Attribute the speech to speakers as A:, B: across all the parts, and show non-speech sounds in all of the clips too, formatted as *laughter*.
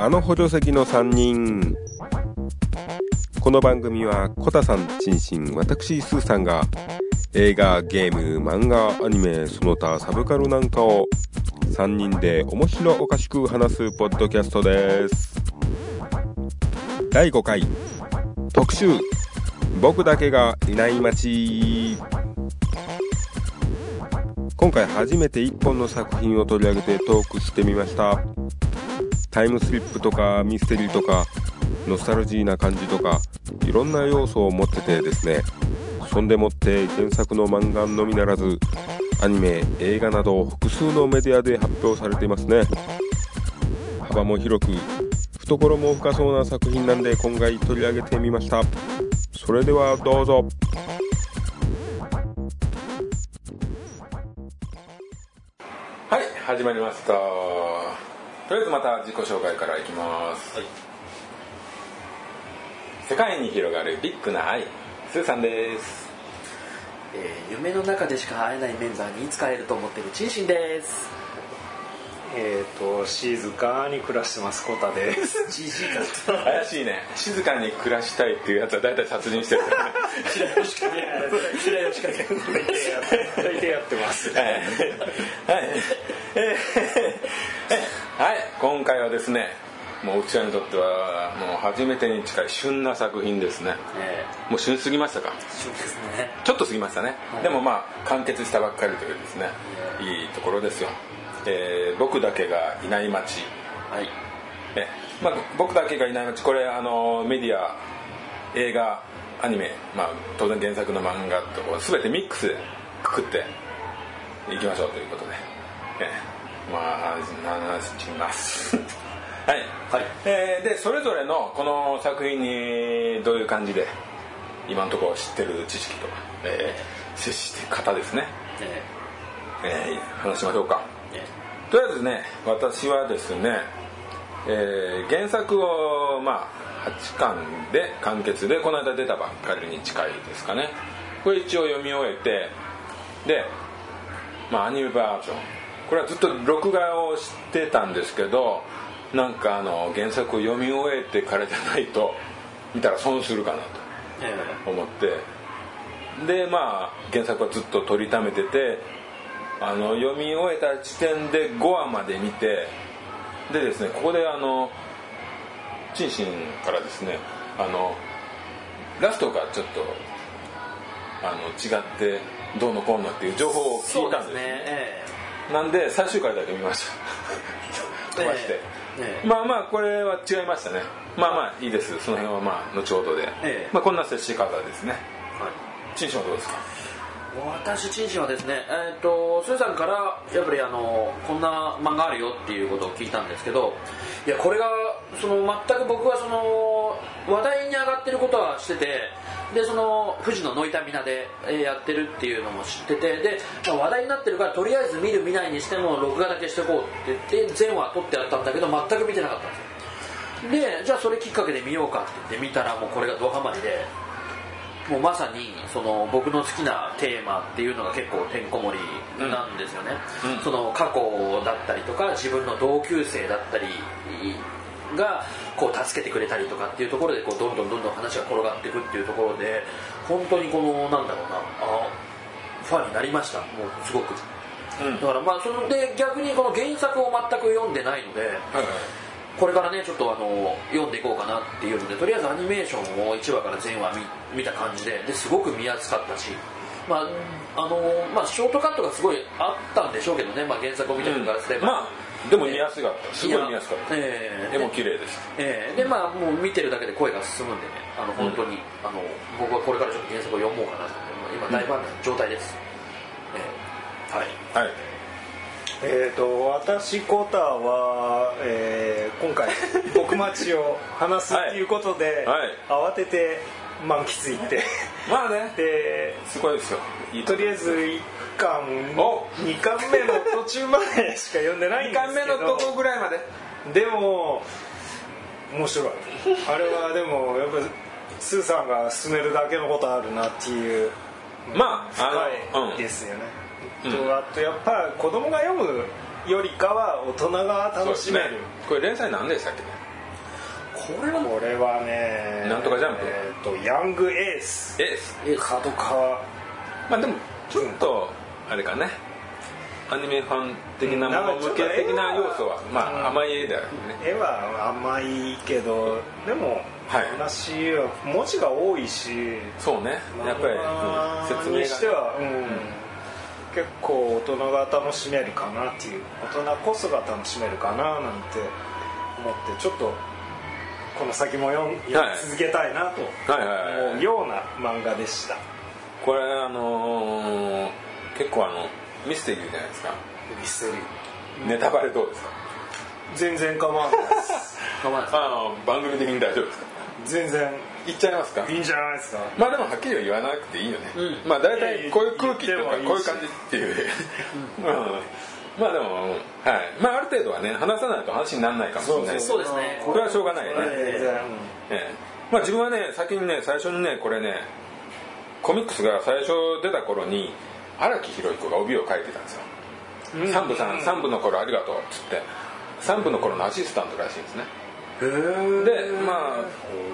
A: あの補助席の3人。この番組はコタさんチンシン私スーさんが映画ゲーム漫画アニメその他サブカルなんかを3人で面白おかしく話すポッドキャストです。第5回。特集。僕だけがいない街。今回初めて1本の作品を取り上げてトークしてみました。タイムスリップとかミステリーとかノスタルジーな感じとかいろんな要素を持っててですね。そんでもって原作の漫画のみならずアニメ映画など複数のメディアで発表されていますね。幅も広く懐も深そうな作品なんで今回取り上げてみました。それではどうぞ。はい始まりました。とりあえずまた自己紹介からいきます、世界に広がるビッグな愛。スーさんです。
B: えー夢の中でしか会えないメンバーにいつか会えると思ってるチンシンです
C: えっ、と静かに暮らしてますコタです。
B: GG か。
A: 怪しいね。静かに暮らしたいっていうやつは大体殺人してる。からね
B: 白吉か白吉か
C: 大体やってます。
A: はい、はい。今回はですねもううちらにとってはもう初めてに近い旬な作品ですね。
B: え
A: もう旬すぎましたか？
B: ーそうですね。
A: ちょっと過ぎましたね、
B: はい。
A: でもまあ完結したばっかりというですねいいところですよ、えー僕だけがいない街。
B: はい。
A: えまあ、僕だけがいない街。これあのメディア映画アニメ、まあ、当然原作の漫画とこう全てミックスでくくっていきましょうということで、えまあ話します。*laughs* はい、
B: はい。
A: えーでそれぞれのこの作品にどういう感じで今のところ知ってる知識とか、えー接して方ですね、
B: え。
A: えー話しましょうかとりあえずね私はですね、えー原作をまあ8巻で完結でこの間出たばっかりに近いですかね。これ一応読み終えてで、まあ、アニメバージョン。これはずっと録画をしてたんですけどなんかあの原作を読み終えてからじゃないと見たら損するかなと
B: え。
A: 思って。でまあ原作はずっと取りためててあの読み終えた時点で5話まで見てでですねここであのチンシンからですねあのラストがちょっとあの違ってどうのこうのっていう情報を聞いうたんです。ね
B: え
A: なんで最終回だけ見ました。*laughs* 飛ばして、
B: ええ
A: まあまあこれは違いましたね。まあまあいいです。その辺はまあ後ほどで、
B: ええ。
A: まあ、こんな接し方ですね。
B: ーはい。
A: チンシンはどうですか？
B: 私チンシンはですねえっ、とスーさんからやっぱりあのこんな漫画あるよっていうことを聞いたんですけどいやこれがその全く僕はその話題に上がってることはしててでその富士のノイタミナでやってるっていうのも知っててで、ま話題になってるからとりあえず見る見ないにしても録画だけしておこうって言って全話撮ってあったんだけど全く見てなかったんですよ。でじゃあそれきっかけで見ようかって言って見たらもうこれがドハマりで。もうまさにその僕の好きなテーマっていうのが結構てんこ盛りなんですよね、
A: うん。
B: その過去だったりとか自分の同級生だったりがこう助けてくれたりとかっていうところでこうどんどんどんどん話が転がっていくっていうところで本当にこのなんだろうなあファンになりました。もうすごく。
A: うん。
B: だからまあそので逆にこの原作を全く読んでないので
A: はいはい
B: これからねちょっとあの読んでいこうかなっていうのでとりあえずアニメーションを1話から全話見見た感じでですごく見やすかったし、まああのまあ、ショートカットがすごいあったんでしょうけどね、まあ、原作を見てるからすれば、
A: まあでも見やすかった。すごい見やすかった。
B: ええ。
A: 絵も綺麗です
B: ええ。でまあもう見てるだけで声が進むんでねあの本当に、あの僕はこれからちょっと原作を読もうかなと思って今大ファンな状態です、ええ。はい。
A: はい。
C: えっ、と私コタは、えー今回僕待ちを話すっていうことで、
A: はい。
C: 慌てて満喫行って。
A: まあね。
C: です
A: ごいですよ。いい
C: とりあえず1巻
A: お。
C: 2巻目の途中までしか読んでない
A: 2
C: んですけど。
A: 巻目のとこぐらいまで。
C: でも面白い。あれはでもやっぱりスーさんが進めるだけのことあるなっていう。
A: まああの
C: 深い。ですよね、
A: うん。
C: とあとやっぱ子供が読むよりかは大人が楽しめる、
A: ね。これ連載何でしたっけね？
B: これは
C: これはね
A: なんとかジャンプ。
C: えっ、とヤングエース
A: エース
B: え
C: 角川。
A: まあでもちょっとあれかね。アニメファン的なもの向け的な要素はまあ甘い絵だよね。
C: 絵は甘いけどでも
A: はい。
C: 話は文字が多いし。
A: そうね。やっぱり、うん説明
C: にして
A: が
C: は、うん結構大人が楽しめるかなっていう大人こそが楽しめるかななんて思ってちょっとこの先も読み続けたいなと思うような漫画でした。
A: これあのー結構あのミステリーじゃないですか。
C: ミステリー。
A: ネタバレどうですか？
C: 全然構わないです
B: 構わないです。*laughs*
A: あの番組的に大丈夫ですか？
C: 全然
A: 言っちゃいますか？
C: いいんじゃないですか？
A: まあでもはっきりは言わなくていいよね、
B: うん。
A: まあ大体こういう空気っていうかこう
C: い
A: う感じっていう、うん、まあでも、うん。はい。まあある程度はね話さないと話にならないかもしれない。
B: そうですね。
A: これはしょうがないよね、ええ。まあ自分はね先にね最初にねこれねコミックスが最初出た頃に荒木博彦が帯を書いてたんですよ。
C: うん。
A: 三部さん三部の頃ありがとうっつって。三部の頃のアシスタントらしいんですねでまあ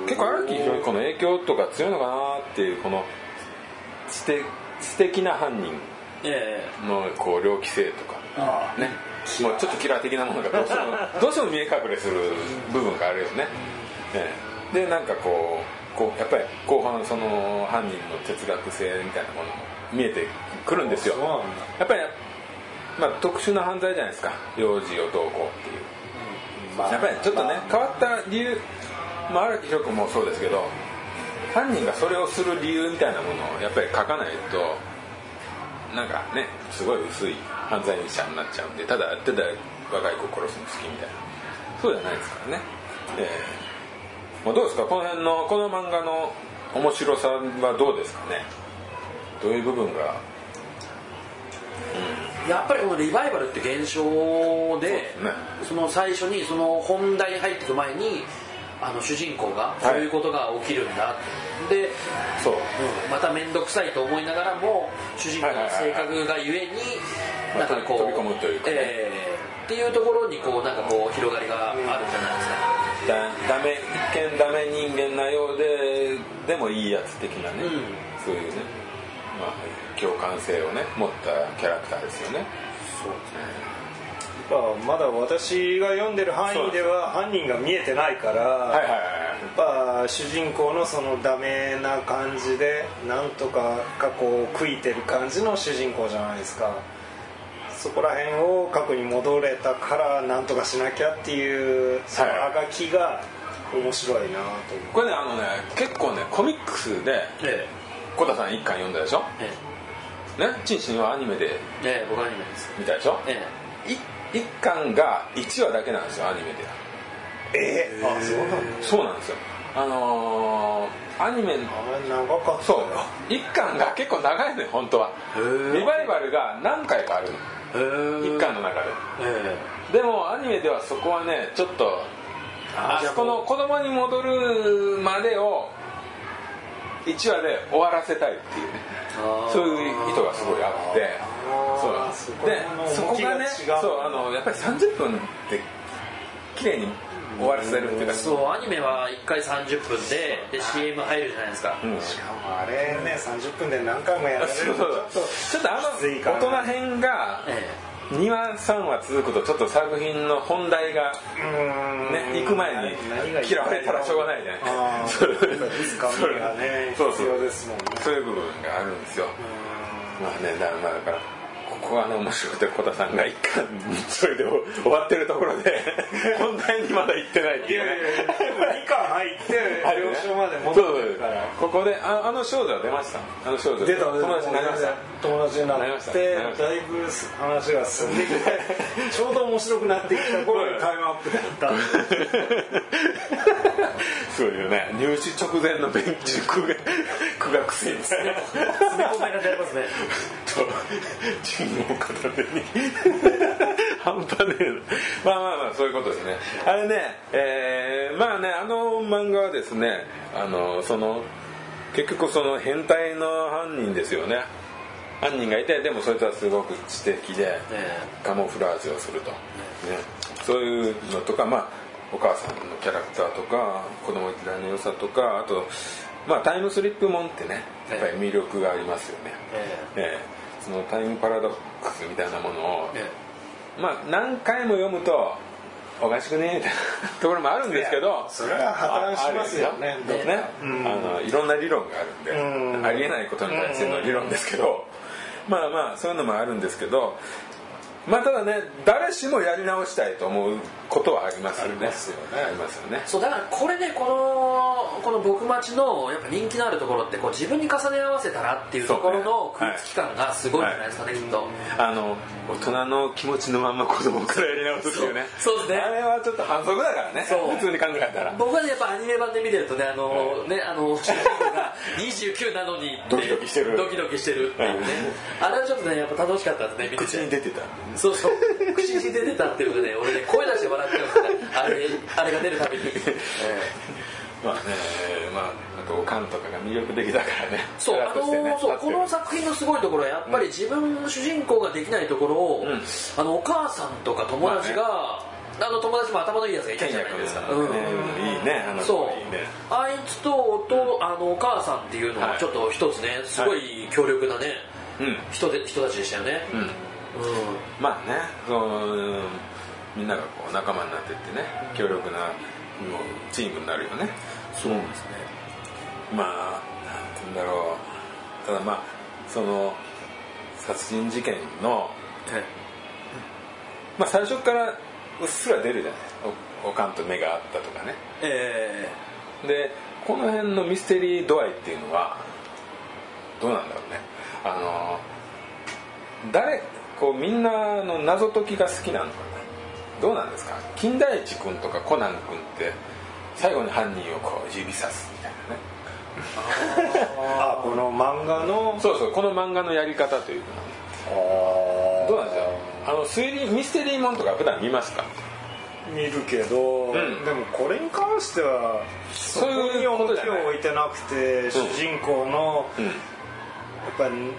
A: 結構荒木博彦の影響とか強いのかなっていうこの知的知的な犯人
B: え
A: のこう猟奇性とか
C: あ
A: ね。もうちょっとキラー的なものがどうしても *laughs* どうしても見え隠れする部分があるよね、ええ。でなんかこうこうやっぱり後半その犯人の哲学性みたいなものも見えてくるんですよ。やっぱり、まあ、特殊な犯罪じゃないですか。幼児をどうこうっていう
C: まあ
A: やっぱりちょっとね
C: まあ。
A: 変わった理由まあ荒木宏君もそうですけど犯人がそれをする理由みたいなものをやっぱり書かないとなんかねすごい薄い犯罪者になっちゃうんでただただ若い子殺すの好きみたいな。そうじゃないですからね。ええ。まあ、どうですか？この辺のこの漫画の面白さはどうですかね？どういう部分が
B: えやっぱりこのリバイバルって現象で
A: そ
B: の最初にその本題に入っていく前にあの主人公がそういうことが起きるんだって、で、
A: そう。
B: うん。また面倒くさいと思いながらも主人公の性格がゆえに
A: まあ
B: なんかこう
A: 飛び込むというかね。
B: ええ。っていうところにこうなんかこう広がりがあるんじゃないですか。
A: だダメ一見ダメ人間なようででもいいやつ的なね、
B: うん。
A: そういうね、まあ、共感性をね持ったキャラクターですよね。
C: そうやっぱまだ私が読んでる範囲では犯人が見えてないから、
A: はいはいはい
C: やっぱ主人公のそのダメな感じでなんとか過去を悔いてる感じの主人公じゃないですか。そこら辺を過去に戻れたからなんとかしなきゃっていうそのあがきが面白いなと思
A: これねあのね結構ねコミックスで
B: え
A: 小田さん一巻読んだでしょ？
B: ええ
A: ねチンチンはアニメで。
B: えええ僕アニメです。
A: 見たでしょ？
B: え
A: い一巻が1話だけなんですよアニメで。
C: うえあそうなんだ。
A: そうなんですよ。あのーアニメ
C: あれ長かった
A: そう。一巻が結構長いのよ本当は。リバイバルが何回かあるの。
B: ええ
A: 一巻の中で。
B: え。
A: でもアニメではそこはねちょっとあそこの子供に戻るまでを1話で終わらせたいっていう。ねそういう意図がすごいあって。そうでそこがねそうあのやっぱり30分って綺麗に終わらせるっていうか。
B: そうアニメは1回30分でで CM 入るじゃないですか、
A: うん。
C: しかもあれね30分で何回もやられる
A: そうそう
C: とちょっと
A: ちょっとあの大人編が
B: え
A: 2話3話続くとちょっと作品の本題がね行く前に嫌われたらしょうがないじゃないそう。そうそう。
C: 必要ですもんね。
A: そういう部分があるんですよ。まあねだからここはね面白くて小田さんが一巻それで終わってるところで *laughs* 本題にまだ行ってないって
C: い
A: いうね。
C: やいやいや2巻入って了承まで戻ってるから。
A: ここでああの少女は出ました。あの少女。
C: 出た
A: 友達になりました。
C: 友達にな
A: なりました。
C: ってだいぶ話が進んできてちょうど面白くなってきた頃にタイムアップだった。*laughs*
A: そういうね入試直前の勉塾が苦学生みたいな
B: 詰め込んだ感じありますね *laughs*
A: と人を片手に。*laughs* 半端ねえな。まあまあまあそういうことですね。あれねえーまあねあの漫画はですねあのその結局その変態の犯人ですよね。犯人がいてでもそいつはすごく知的で
B: え。
A: カモフラージュをすると、ね、そういうのとかまあお母さんのキャラクターとか子供時代の良さとかあとまあタイムスリップもんってねやっぱり魅力がありますよね、
B: え。
A: ええそのタイムパラドックスみたいなものを、
B: え
A: まあ何回も読むとおかしくねみたいな *laughs* ところもあるんですけど
C: それは破綻しますよね
A: ね、
C: うん。
A: あのいろんな理論があるんで、
C: うん。
A: ありえないことに対しての理論ですけど、まあまあそういうのもあるんですけどまあただね誰しもやり直したいと思うことはありますよね。
C: ありますよね。
B: そうだからこれねこのこの僕町のやっぱ人気のあるところってこう自分に重ね合わせたらっていうところの空気感がすごいんじゃない。ですかね、きっと。
A: あの大人の気持ちのまんま子供からやり直すっていうね。
B: そうですね。
A: あれはちょっと反則だからね。
B: そう。
A: 普通に考えたら。
B: 僕はねやっぱアニメ版で見てるとねあの、ねあの主人公が29なのに
A: ドキドキしてる。
B: ドキドキしてるっていうね。あれはちょっとねやっぱ楽しかったですね
A: 口に出てた。
B: そうそう。口に出てたっていうのでね俺ね声出して笑っちゃうんですねあれあれが出るたびに、
A: まあねまああとおかんとかが魅力的だからね。
B: そう、あのそうこの作品のすごいところはやっぱり自分の主人公ができないところを、
A: ん。
B: あのお母さんとか友達が、あの友達も頭のいいやつがいたじゃないですか、
A: 君ねいいねあの子
B: そう。
A: いいね。
B: あいつととあのお母さんっていうの
A: は
B: はい。ちょっと一つねすごい強力なね、
A: うん。
B: 人で人たちでしたよね、
A: うん。
B: うん。
A: まあねそのみんながこう仲間になってってね強力なもうチームになるよね。
B: そうですね。
A: まあなんて言うんだろう。ただまあその殺人事件のまあ最初からうっすら出るじゃない。おおかんと目があったとかね。
B: え。
A: でこの辺のミステリー度合いっていうのはどうなんだろうね。あの誰こうみんなの謎解きが好きなのかなどうなんですか？金田一君とかコナン君って最後に犯人をこう指さすみたいなね。
C: あ *laughs* この漫画の？
A: そうそうこの漫画のやり方というかどうなんですよあの推理ミステリーもんとか普段見ますか？
C: 見るけど、
A: ん。
C: でもこれに関してはそ
A: う
C: に
A: いうこと
C: 重きを置いてなくて、主人公の
A: うん。
C: やっぱり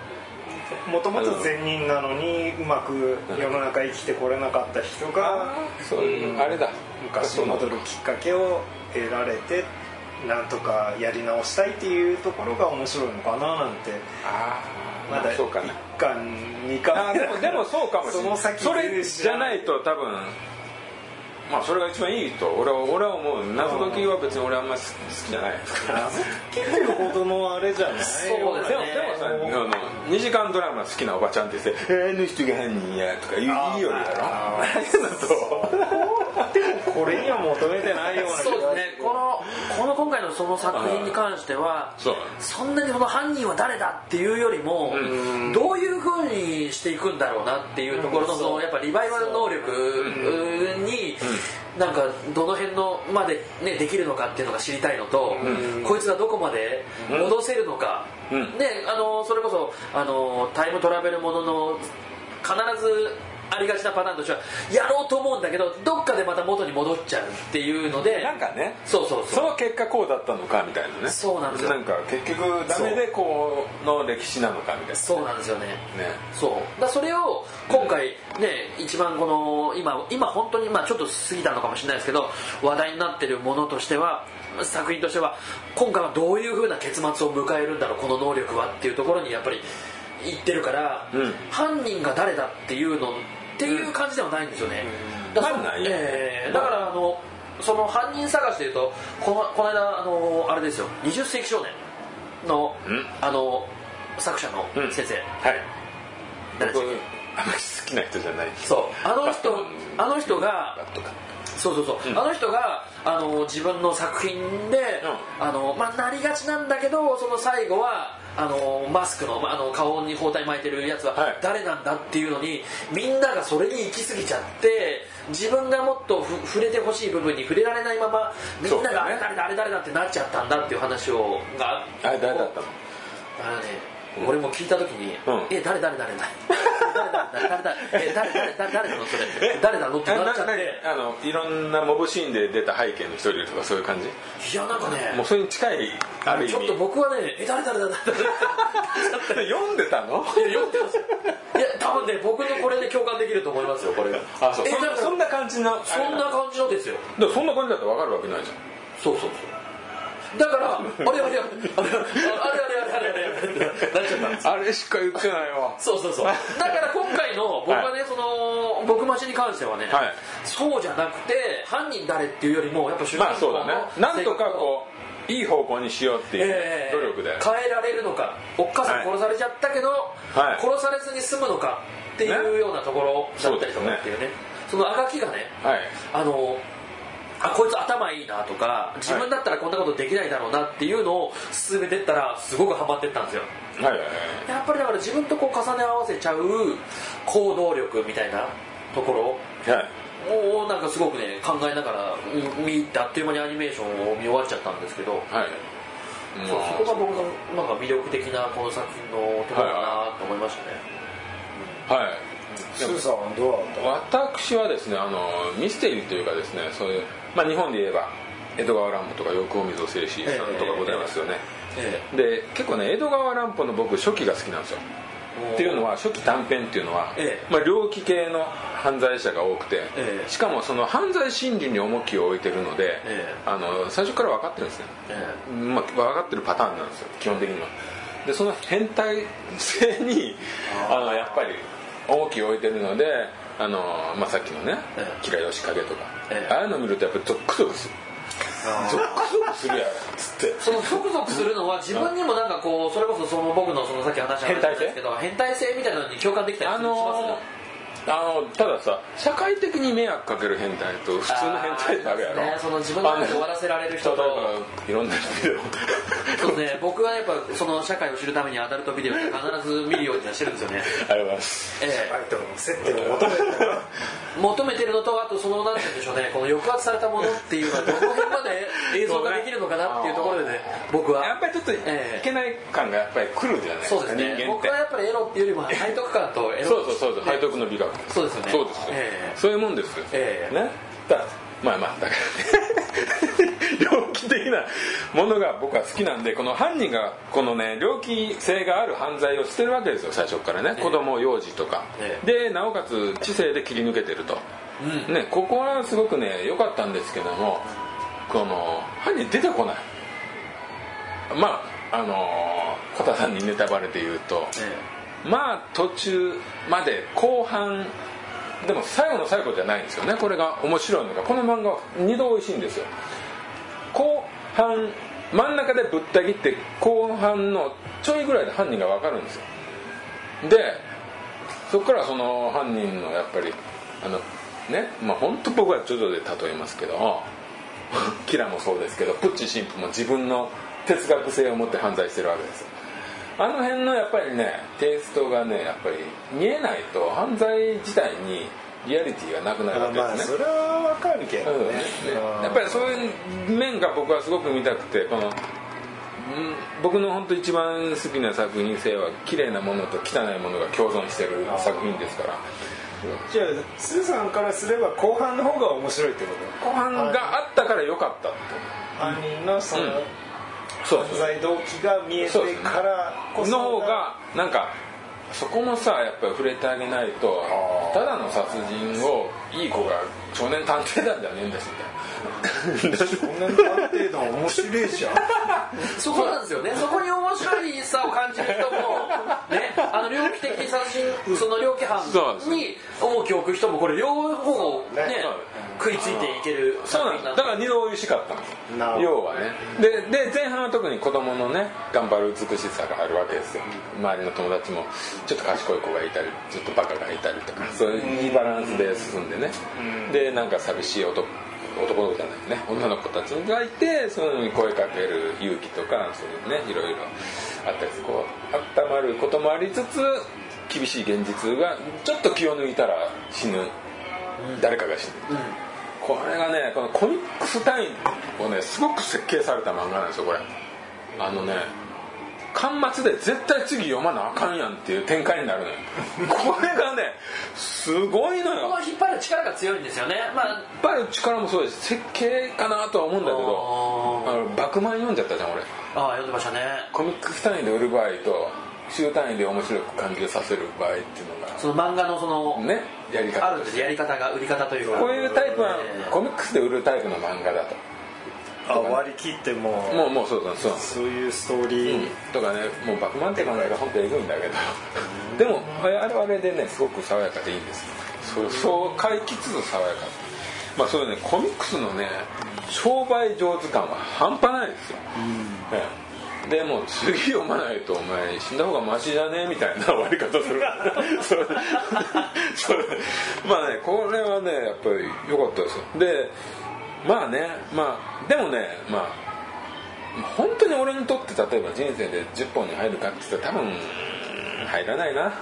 C: もともと善人なのにうまく世の中生きてこれなかった人が
A: そういうあれだ。
C: 昔に戻るきっかけを得られてなんとかやり直したいっていうところが面白いのかななんて。
A: ああ
C: まだ
A: そうかな。
C: 1巻2巻。
A: あでもでもそうかもしれない。
C: その先
A: それじゃないと多分まあそれが一番いいと。俺は俺は思う。謎解きは別に俺はあんまり好きじゃない。ですから
C: 結るほどのあれじゃない
B: そうです
A: でもでもさ2時間ドラマ好きなおばちゃんって言って「えー、あの人が犯人や」とか言うよりだろ。
C: あー。
A: ああいうのと
C: これには求めてないような気が
B: そうですね。このこの今回のその作品に関しては
A: そう。
B: そんなにその犯人は誰だっていうよりも
C: ん。
B: どういうふうにしていくんだろうなっていうところの
C: うん。
B: そのやっぱリバイバル能力になんかどの辺のまでねできるのかっていうのが知りたいのと
C: うん。
B: こいつがどこまで戻せるのか。
A: うん。
B: ねあのそれこそあのタイムトラベルものの必ずありがちなパターンとしてはやろうと思うんだけどどっかでまた元に戻っちゃうっていうので
A: なんかね
B: そうそうそう。
A: その結果こうだったのかみたいなね。
B: そうなんですよ
A: なんか結局ダメでこうの歴史なのかみたいな
B: そうなんですよね。
A: ね。
B: そう。だそれを今回ね一番この今今本当にまあちょっと過ぎたのかもしれないですけど話題になってるものとしては作品としては今回はどういう風な結末を迎えるんだろうこの能力はっていうところにやっぱり言ってるから、
A: うん。
B: 犯人が誰だっていうのっていう感じではないんですよね、だからえーだからあのその犯人探しでいうとこのこの間あのあれですよ。20世紀少年の、
A: うん。
B: あの作者の
A: うん。
B: 先生、
A: はい。僕
B: 誰でしたっ
A: あんまり好きな人じゃない。
B: けそう。あの人あの人がそうそうそう、
A: うん。
B: あの人があの自分の作品で、あのまあ、なりがちなんだけどその最後はあのマスクのあの顔に包帯巻いてるやつ
A: は
B: はい。誰なんだっていうのにみんながそれに行き過ぎちゃって自分がもっとふ触れてほしい部分に触れられないままみんながあれ誰だあれ誰だってなっちゃったんだっていう話をが
A: あれ誰だったの？
B: あのね、俺も聞いた時に
A: うん「
B: え誰誰誰誰誰誰誰誰え誰誰誰誰なのそれ誰なの?」ってなっちゃって
A: あのいろんなモブシーンで出た背景の一人とかそういう感じ
B: いやなんかね
A: もうそれに近いある意
B: ちょっと
A: 味
B: 僕はね「え誰誰誰誰誰
A: 読んでたの
B: いや読んでますよいや多分ね僕のこれで共感できると思いますよこれが
A: あそうそんな感じの
B: そんな感じのですよ
A: そんな感じだと分かるわけないじゃん
B: そうそうそうだからあれあれあれあれあれあれあれあれあれってなっちゃったんです
A: あれしか言ってないわ
B: そうそうそうだから今回の僕はね、その僕待ちに関してはね、
A: はい
B: そうじゃなくて犯人誰っていうよりもやっぱ主人公の
A: まあそうだねなんとかこういい方向にしようっていう努力で、
B: 変えられるのかおっかさん殺されちゃったけど、
A: はい
B: 殺されずに済むのかっていうようなところだったりとかっていうねそのあがきがね
A: はい
B: あのあこいつ頭いいなとか自分だったらこんなことできないだろうなっていうのを進めてったらすごくハマってったんですよ。
A: はいはいはい。
B: やっぱりだから自分とこう重ね合わせちゃう行動力みたいなところ
A: はい。
B: をなんかすごくね考えながら見見てあっという間にアニメーションを見終わっちゃったんですけど、
A: はい。
B: そうそこが僕のなんか魅力的なこの作品のところだなと思いましたね、
A: はい
C: スーさんはどうだった？
A: 私はですねあのミステリーというかですねそういう、まあ、日本で言えば江戸川乱歩とか横尾溝静止さんとかございますよね、
B: え
A: で結構ね江戸川乱歩の僕初期が好きなんですよ。
B: え
A: っていうのは初期短編っていうのは、
B: ええ。
A: まあ、猟奇系の犯罪者が多くて、
B: ええ。
A: しかもその犯罪心理に重きを置いてるので、
B: ええ。
A: あの最初から分かってるんですね、
B: え
A: まあ、分かってるパターンなんですよ基本的には。でその変態性にあのやっぱり重きを置いてるのであの、まあ、さっきのね
B: ええ「
A: 吉良義景」とか、
B: ええ。
A: ああいうの見るとやっぱりゾックゾクする。ゾックゾクするやんつって。
B: そのゾクゾクするのは自分にもなんかこうそれこそその僕のそのさっき話したんですけど変態性みたいなのに共感できたり
A: あ
B: します
A: のあのたださ社会的に迷惑かける変態と普通の変態ってあるやろ。
B: ね、その自分の終わらせられる人と。
A: 例えばいろんな人。で
B: そうね。僕はやっぱその社会を知るためにアダルトビデオって必ず見るようにはしてるんですよね。
A: ありがとうございます。
B: え
C: 相手の接点を求めてる。
B: え求めてるのとあとそのなんて言うんでしょうね。この抑圧されたものっていうのはどの辺まで映像化できるのかなっていうところでね僕は。
A: やっぱりちょっとい
B: え。え
A: けない感がやっぱり来るじゃないですか
B: そうですね。
A: 人間って。
B: 僕はやっぱりエロっていうよりも背徳感とエロ。
A: そうそうそうそう。背徳の美学
B: そうですよね。
A: そうですよ、
B: ええ。
A: そういうもんですよ、
B: ええ。
A: ね。だまあまあだから。ね *laughs* 猟奇的なものが僕は好きなんでこの犯人がこのね猟奇性がある犯罪をしてるわけですよ。最初からね、
B: ええ。
A: 子供幼児とか、
B: え
A: でなおかつ知性で切り抜けてると、
B: うん。
A: ね、ここはすごくね良かったんですけどもこの犯人出てこない。まああのー、片さんにネタバレで言うと、
B: え
A: まあ途中まで後半でも最後の最後じゃないんですよねこれが面白いのが。この漫画は2度美味しいんですよ。後半真ん中でぶった切って後半のちょいぐらいで犯人が分かるんですよ。でそこからその犯人のやっぱりあのねまあ本当僕はジョジョで例えますけど *laughs* キラもそうですけどプッチ神父も自分の哲学性を持って犯罪してるわけですよ。あの辺のやっぱりねテイストがねやっぱり見えないと犯罪自体にリアリティがなくなるわ
C: あ
A: けですね。
C: まあそれはわかるけどね。
A: そうねやっぱりそういう面が僕はすごく見たくてこのうん僕の本当一番好きな作品性は綺麗なものと汚いものが共存してる作品ですから。
C: じゃあスーさんからすれば後半の方が面白いってこと？
A: 後半があったから良かったって。
C: 犯人のその、
A: うん
C: 犯罪動機が見えてからこそ
A: の方がなんかそこもさやっぱり触れてあげないとただの殺人をいい子が少年探偵団じゃねえんですみたいな
C: 少年探偵団面白いじゃん。
B: そこなんですよね。そこに面白いさを感じる人もねあの猟奇的殺人その猟奇犯に重きを置く人もこれ両方ね
C: ね
B: 食いついていける
A: そうなんだ。から二度美味しかった。要はね。でで前半は特に子供のね頑張る美しさがあるわけですよ。周りの友達もちょっと賢い子がいたりちょっとバカがいたりとかそういういいバランスで進んでね。でなんか寂しい男男の子じゃないね。女の子たちがいてそういうのに声かける勇気とかそういうねいろいろあったりこう温まることもありつつ厳しい現実がちょっと気を抜いたら死ぬ、誰かが死ぬ、これがねこのコミックス単位をねすごく設計された漫画なんですよこれ。あのね巻末で絶対次読まなあかんやんっていう展開になるのよ。*laughs* これがねすごいのよ。
B: この引っ張る力が強いんですよね。まあ
A: 引っ張る力もそうです。設計かなとは思うんだけど
B: あ
A: あのバクマン読んじゃったじゃん俺。
B: ああ読んでましたね。
A: コミックス単位で売る場合と週単位で面白く感じさせる場合っていうのが
B: その漫画のその、
A: ねやり方。
B: あるんです。やり方が売り方というか。
A: こういうタイプは
B: ええ
A: コミックスで売るタイプの漫画だと
C: あ割り切っても
A: もうもうそうだそう。
C: そういうストーリー、
A: とかねもう「バクマン」って漫画が本当エグいんだけど。でもあれあれでねすごく爽やかでいいんです。そうそう書きつつ爽やか。まあそういうねコミックスのね商売上手感は半端ないですよ、ええでもう次読まないとお前死んだ方がマシじゃねみたいな終わり方する。*laughs* それそれまあねこれはねやっぱり良かったですよ。でまあねまあでもねまあ本当に俺にとって例えば人生で10本に入るかって言ったら多分入らないな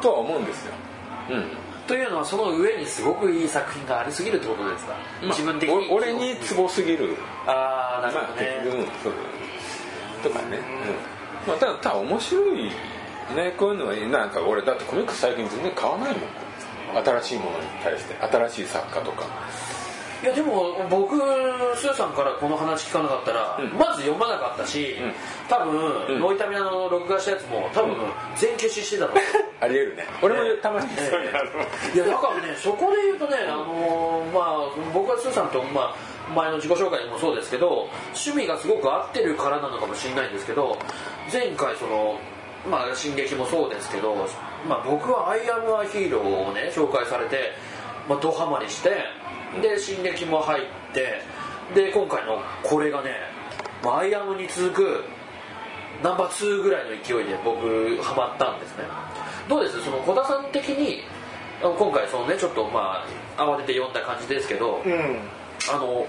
A: とは思うんですよ。うん。
B: というのはその上にすごくいい作品がありすぎるってことですか、
A: まあ
B: 自分的に
A: お俺にツボすぎる。
B: ああなる
A: まあ
B: ほどね、
A: 結局うんそうとかね、うん。まあ、ただただ面白いねこういうのはいい。なんか俺だってコミックス最近全然買わないもん。新しいものに対して新しい作家とか
B: いやでも僕スーさんからこの話聞かなかったら、
A: うん。
B: まず読まなかったし、
A: うん。
B: 多分、
A: うん。
B: ノイタミナの録画したやつも多分全消ししてたと思う。*laughs*
A: ありえるね。俺もたまにそうい
B: やだからねそこで言うとね、あのーまあ僕はスーさんと、まあ、前の自己紹介でもそうですけど趣味がすごく合ってるからなのかもしれないんですけど前回そのまあ進撃もそうですけど、まあ、僕は「アイアム・ア・ヒーロー」をね紹介されて、まあ、ドハマりしてで進撃も入ってで今回のこれがね「まあ、アイアム」に続くナンバー2ぐらいの勢いで僕ハマったんですね。どうです？その小田さん的に今回そのねちょっとまあ慌てて読んだ感じですけど、
C: うん。
B: あの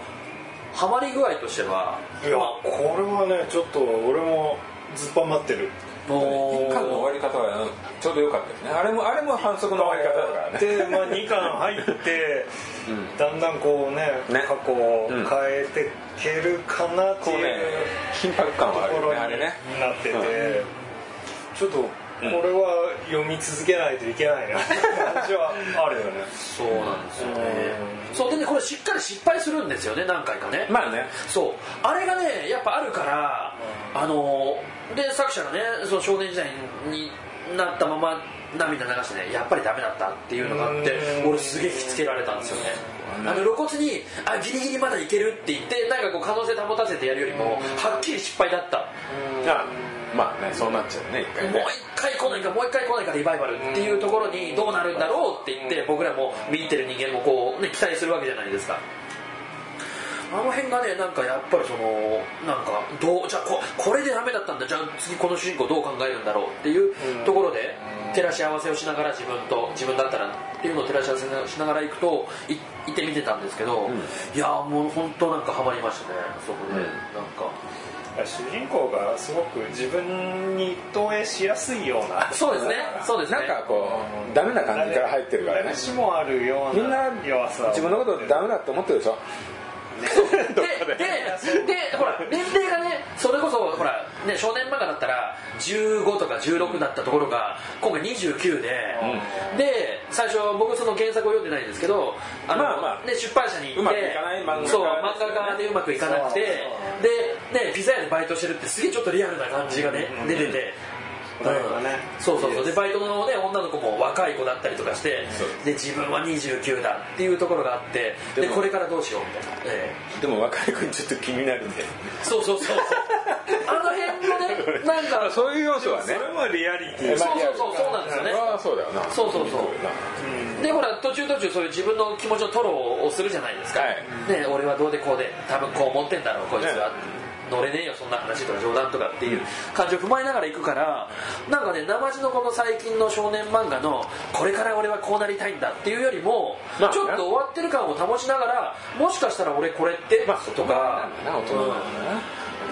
B: ハマり具合としてはい
C: や
B: ま
C: これはねちょっと俺もずっぱまってる
B: あも
A: 一巻の終わり方はちょうど良かったですね。あれもあれも反則の終わり方だからね。
C: で、まあ、2巻入って、
A: うん。
C: だんだんこうね
A: ね。
C: 過去を変えてけるかなっていう
A: ね緊迫感はあるよ
C: ところに
A: ねあれね
C: なってて、
A: うん。
C: ちょっとこれは読み続けないといけないな。って感じはあるよね。
B: そうなんですよね。そうでねこれしっかり失敗するんですよね何回かね。
A: まあね。
B: そう。あれがねやっぱあるからあので作者がねその少年時代になったまま涙流してねやっぱりダメだったっていうのがあって
C: うん。
B: 俺すげえ引きつけられたんですよね。あの露骨にあギリギリまだいけるって言ってなんかこう可能性保たせてやるよりもはっきり失敗だった。
A: あまあねそうなっちゃうね一回ね。
B: もう一回来ないかもう一回来ないかリバイバルっていうところにどうなるんだろうって言って僕らも見てる人間もこう、ね、期待するわけじゃないですか。あの辺がねなんかやっぱりそのなんかどうじゃあここれでダメだったんだ。じゃあ次この主人公どう考えるんだろうっていうところで照らし合わせをしながら自分と自分だったらっていうのを照らし合わせしながら行くとい行ってみてたんですけど、いやもう本当なんかハマりましたねそこで、
A: うん。
B: なんか
C: 主人公がすごく自分に投影しやすいような。
B: そうですね。そうですね。
A: なんかこうダメな感じから入ってるからね。
C: 誰しもあるよう
A: みんな自分のことダメだって思ってるでしょ
B: でででほら年齢がねそれこそほら、ね、少年漫画だったら15とか16だったところが今回29で、で最初僕その原作を読んでないんですけどあの、
A: まあまあ
B: ね、出版社に行ってそう漫画家でうまくいかなくてで、ね、ピザ屋でバイトしてるってすげえちょっとリアルな感じがね、出てて。そうそうそう。でバイトの、ね、女の子も若い子だったりとかしてで自分は29だっていうところがあってでこれからどうしようみたいな、ええ。
A: でも若い子にちょっと気になるんで
B: そうそうそうそう。あの辺のね *laughs* なんか
A: そういう要素はね。
C: それもリアリティ。
B: そうそうそうそうなんですよね。
A: ああそうだよな。
B: そうそうそう。でほら途中途中そういう自分の気持ちの吐露をするじゃないですか、
A: はい。
B: ね、俺はどうでこうで多分こう思ってんだろうこいつは、乗れねえよそんな話とか冗談とかっていう感じを踏まえながら行くからなんかね生地のこの最近の少年漫画のこれから俺はこうなりたいんだっていうよりも、
A: まあ
B: ちょっと終わってる感を保ちながらもしかしたら俺これって、
A: まあ
B: とか。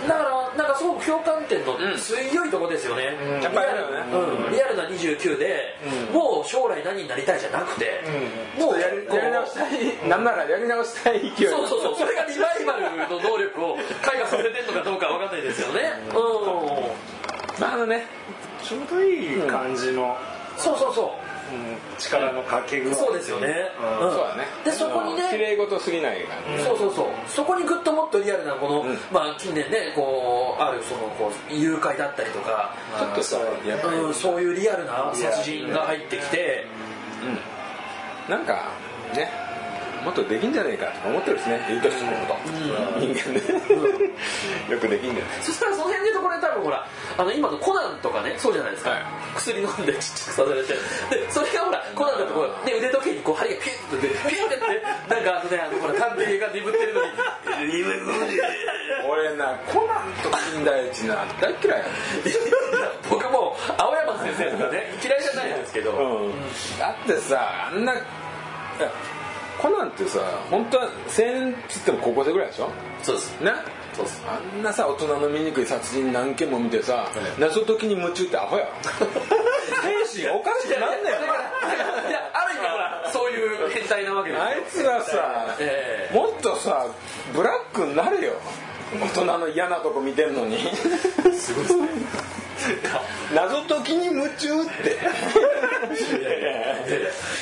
A: だ
B: からなんかすごく共感点の強いとこですよね、
A: やっぱり。ね
B: うん。リアルな29で、もう将来何になりたいじゃなくて、もう
A: やりやり直したい。なんならやり直したい勢い。
B: そうそうそう。それがリバイバルの能力を *laughs* 開花させてるのかどうかわかんないですよね。うん。
A: まああのね
C: ちょうどいい感じの、
B: そうそうそう。
C: うん力のかけ具合。
B: そうですよね、
C: うん。
B: うん。
A: そうだね。
B: でそこにね
A: 綺麗事すぎない感じ
B: そうそうそう。そこにグッともっとリアルなこの、
A: ん。
B: まあ近年ねこうあるそのこう誘拐だったりとか、
A: ちょっとさやっぱり。
B: うん、そういうリアルな殺人が入ってきて、
A: なんかねもっとできんじゃねえかとか思ってるしね。いい年すること人間ね。よくできんじゃない
B: そしたらその辺でところで多分ほらあの今のコナンとかねそうじゃないですか、
A: はい。
B: 薬飲んでちっちゃくさせられて。でそれがほらコナンだとこう、ね、腕時計にこう針がピュッと出てピュッてってなんかあのねあのほら探偵が眠ってるのに。
A: 俺なコナンと金田一な大嫌いや
B: 僕も青山先生とかね嫌いじゃないんですけど、
A: うん。だってさあんなコナンってさ本当は青年っつっても高校生ぐらいでしょ？
B: そうです。
A: ね？
B: そうです。
A: あんなさ大人の醜い殺人何件も見てさ謎解きに夢中ってアホや。*laughs* 精神おかしくなんね
B: だからいやある意味ほらそういう変態なわけですよ。
A: あいつはさ、
B: え
A: もっとさブラックになれよ。大人の嫌なとこ見てんのに。
B: すごいですね
A: 謎解きに夢中って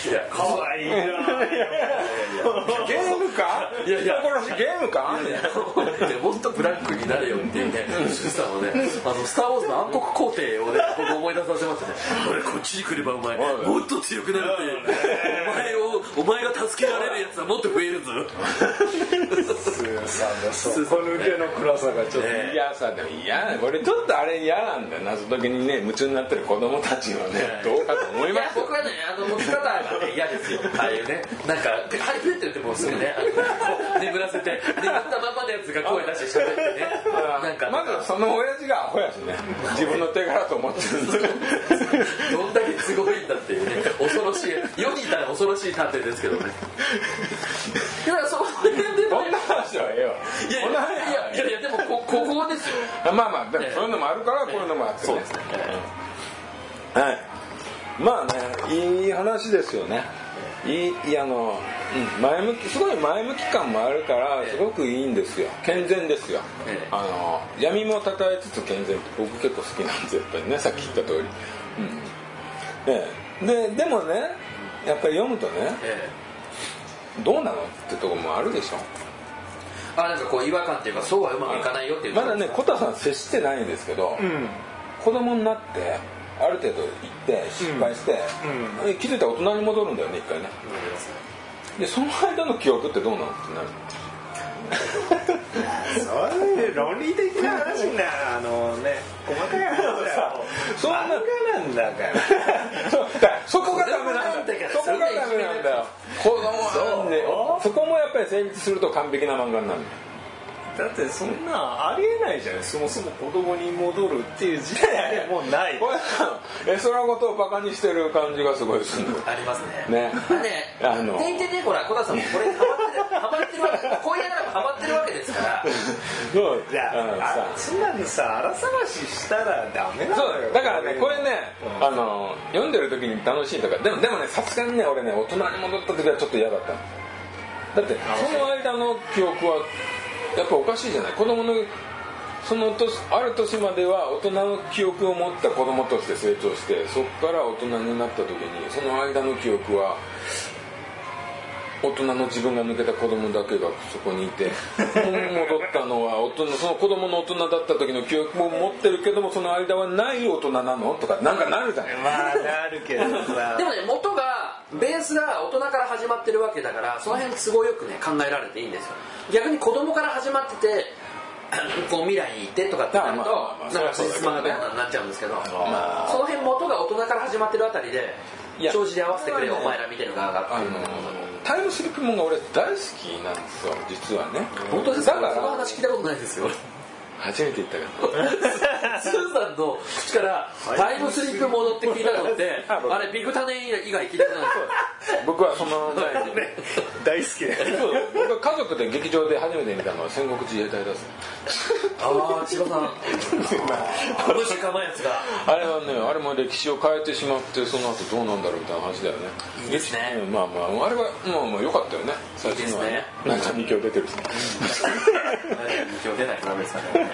B: いや
C: かわいいな
A: ゲームか？
B: いやいや
A: 人殺しゲームか
B: もっとブラックになれよっていうね、シュさんはね、あの、スター・ウォーズの暗黒皇帝をね、僕思い出させますね。俺、こっちに来ればお前、もっと強くなるって、お前を、お前が助けられるやつはもっと増えるぞ。
C: スーさんの底抜けの暗さがちょっと、
B: ね
A: いやさでも嫌俺ちょっとあれ嫌なんだよ謎解きにね夢中になってる子供たちはねどうかと思いますよ。
B: 僕はね、あの、持ち方がね、*laughs* 嫌ですよ。ああいうね、なんか、はい、ピュッて言ってもうすぐね、眠らせて、*laughs* 眠ったままのやつが声出して喋ってね、*laughs* なんか、
A: まずその親父がアホやしね。自分の手柄と思ってるんですよ。
B: どんだけすごいんだっていうね。恐ろしい世にいたら恐ろしい探偵ですけどね。いやその辺でね。
A: こんな話はええわ。
B: いやいやいやいやいやでもこここですよ。
A: まあまあでもそういうのもあるからこういうのもあってね
B: そうですね。
A: はい。まあねいい話ですよね。いいあの、うん、前向きすごい前向き感もあるからすごくいいんですよ。健全ですよ、
B: ええ。
A: あの闇もたたえつつ健全って僕結構好きなんですよやっぱりねさっき言った通り、うん。ええ。ででもねやっぱり読むとね
B: え
A: どうなのってとこもあるでしょ。
B: えあなんかこう違和感っていうかそうはうまくいかないよっていう。
A: まだねコタさん接してないんですけど、
C: うん
A: 子供になってある程度行って失敗して、
C: う
A: え気づいたら大人に戻るんだよね一回ね。でその間の記憶ってどうなの？ってなる。
C: そういう論理的な話な *laughs* あのね細かい話だよ。
A: そんな
C: ん *laughs* だから。
A: そこがダメなんだそこがダメなんだよ。子供なんでそこもやっぱり成立すると完璧な漫画になる。
C: だってそんなありえないじゃんそもそも子供に戻るっていう時代でもうない。
A: これ絵空事をバカにしてる感じがすごいする。
B: ありますね。
A: ね。
B: ね
A: あの。
B: てんてんねほら小田さんもこれハマってるハマってるわけこういうならハマってるわけですから。
A: そう。
C: いや
A: あのさ。
C: あそんなのさ荒探ししたらダメな
A: そう。
C: のよ
A: だからねこれね。あの読んでる時に楽しいとかでもでもねさすがにね俺ね大人に戻った時はちょっと嫌だったの。だってその間の記憶はやっぱおかしいじゃない。子供のその年ある年までは大人の記憶を持った子供として成長してそこから大人になった時にその間の記憶は大人の自分が抜けた子供だけがそこにいて戻ったのは大人その子供の大人だった時の記憶も持ってるけどもその間はない大人なの？とかなんかなるじゃない。
C: まあなるけどさ。
B: でもね元がベースが大人から始まってるわけだからその辺都合よくね考えられていいんですよ。逆に子供から始まってて *coughs* こう未来に行ってとかってなると
A: まあまあまあ
B: なんか
A: そりゃそうだけどね
B: つまがなくなっちゃうんですけど
A: まあ
B: その辺元が大人から始まってるあたりで
A: いや
B: 帳尻合わせてくれよお前ら見てる側が。っていう
A: タイムスリップもんが俺大好きなんですよ実はね。
B: 本当ですか？
A: だから
B: その話聞いたことないですよ。
A: 初めて言ったけど
B: スーさんの口からタイムスリップ戻って聞いたのって
A: あ
B: れビッグタネ以外聞いたことないですよ
A: 僕はその前に。*laughs*
C: 大好き。で
A: 僕は家族で劇場で初めて見たのは戦国自衛隊だぜ
B: ああ千葉さん。虫 *laughs* かまやつが
A: あれはねあれも歴史を変えてしまってその後どうなんだろうみたいな話だよね。
B: いいですね。
A: うんまあまああれはまあまあ良かったよね。最近のはね。なんか2強出てるしね。*laughs*
B: 今日出ないとダメですかね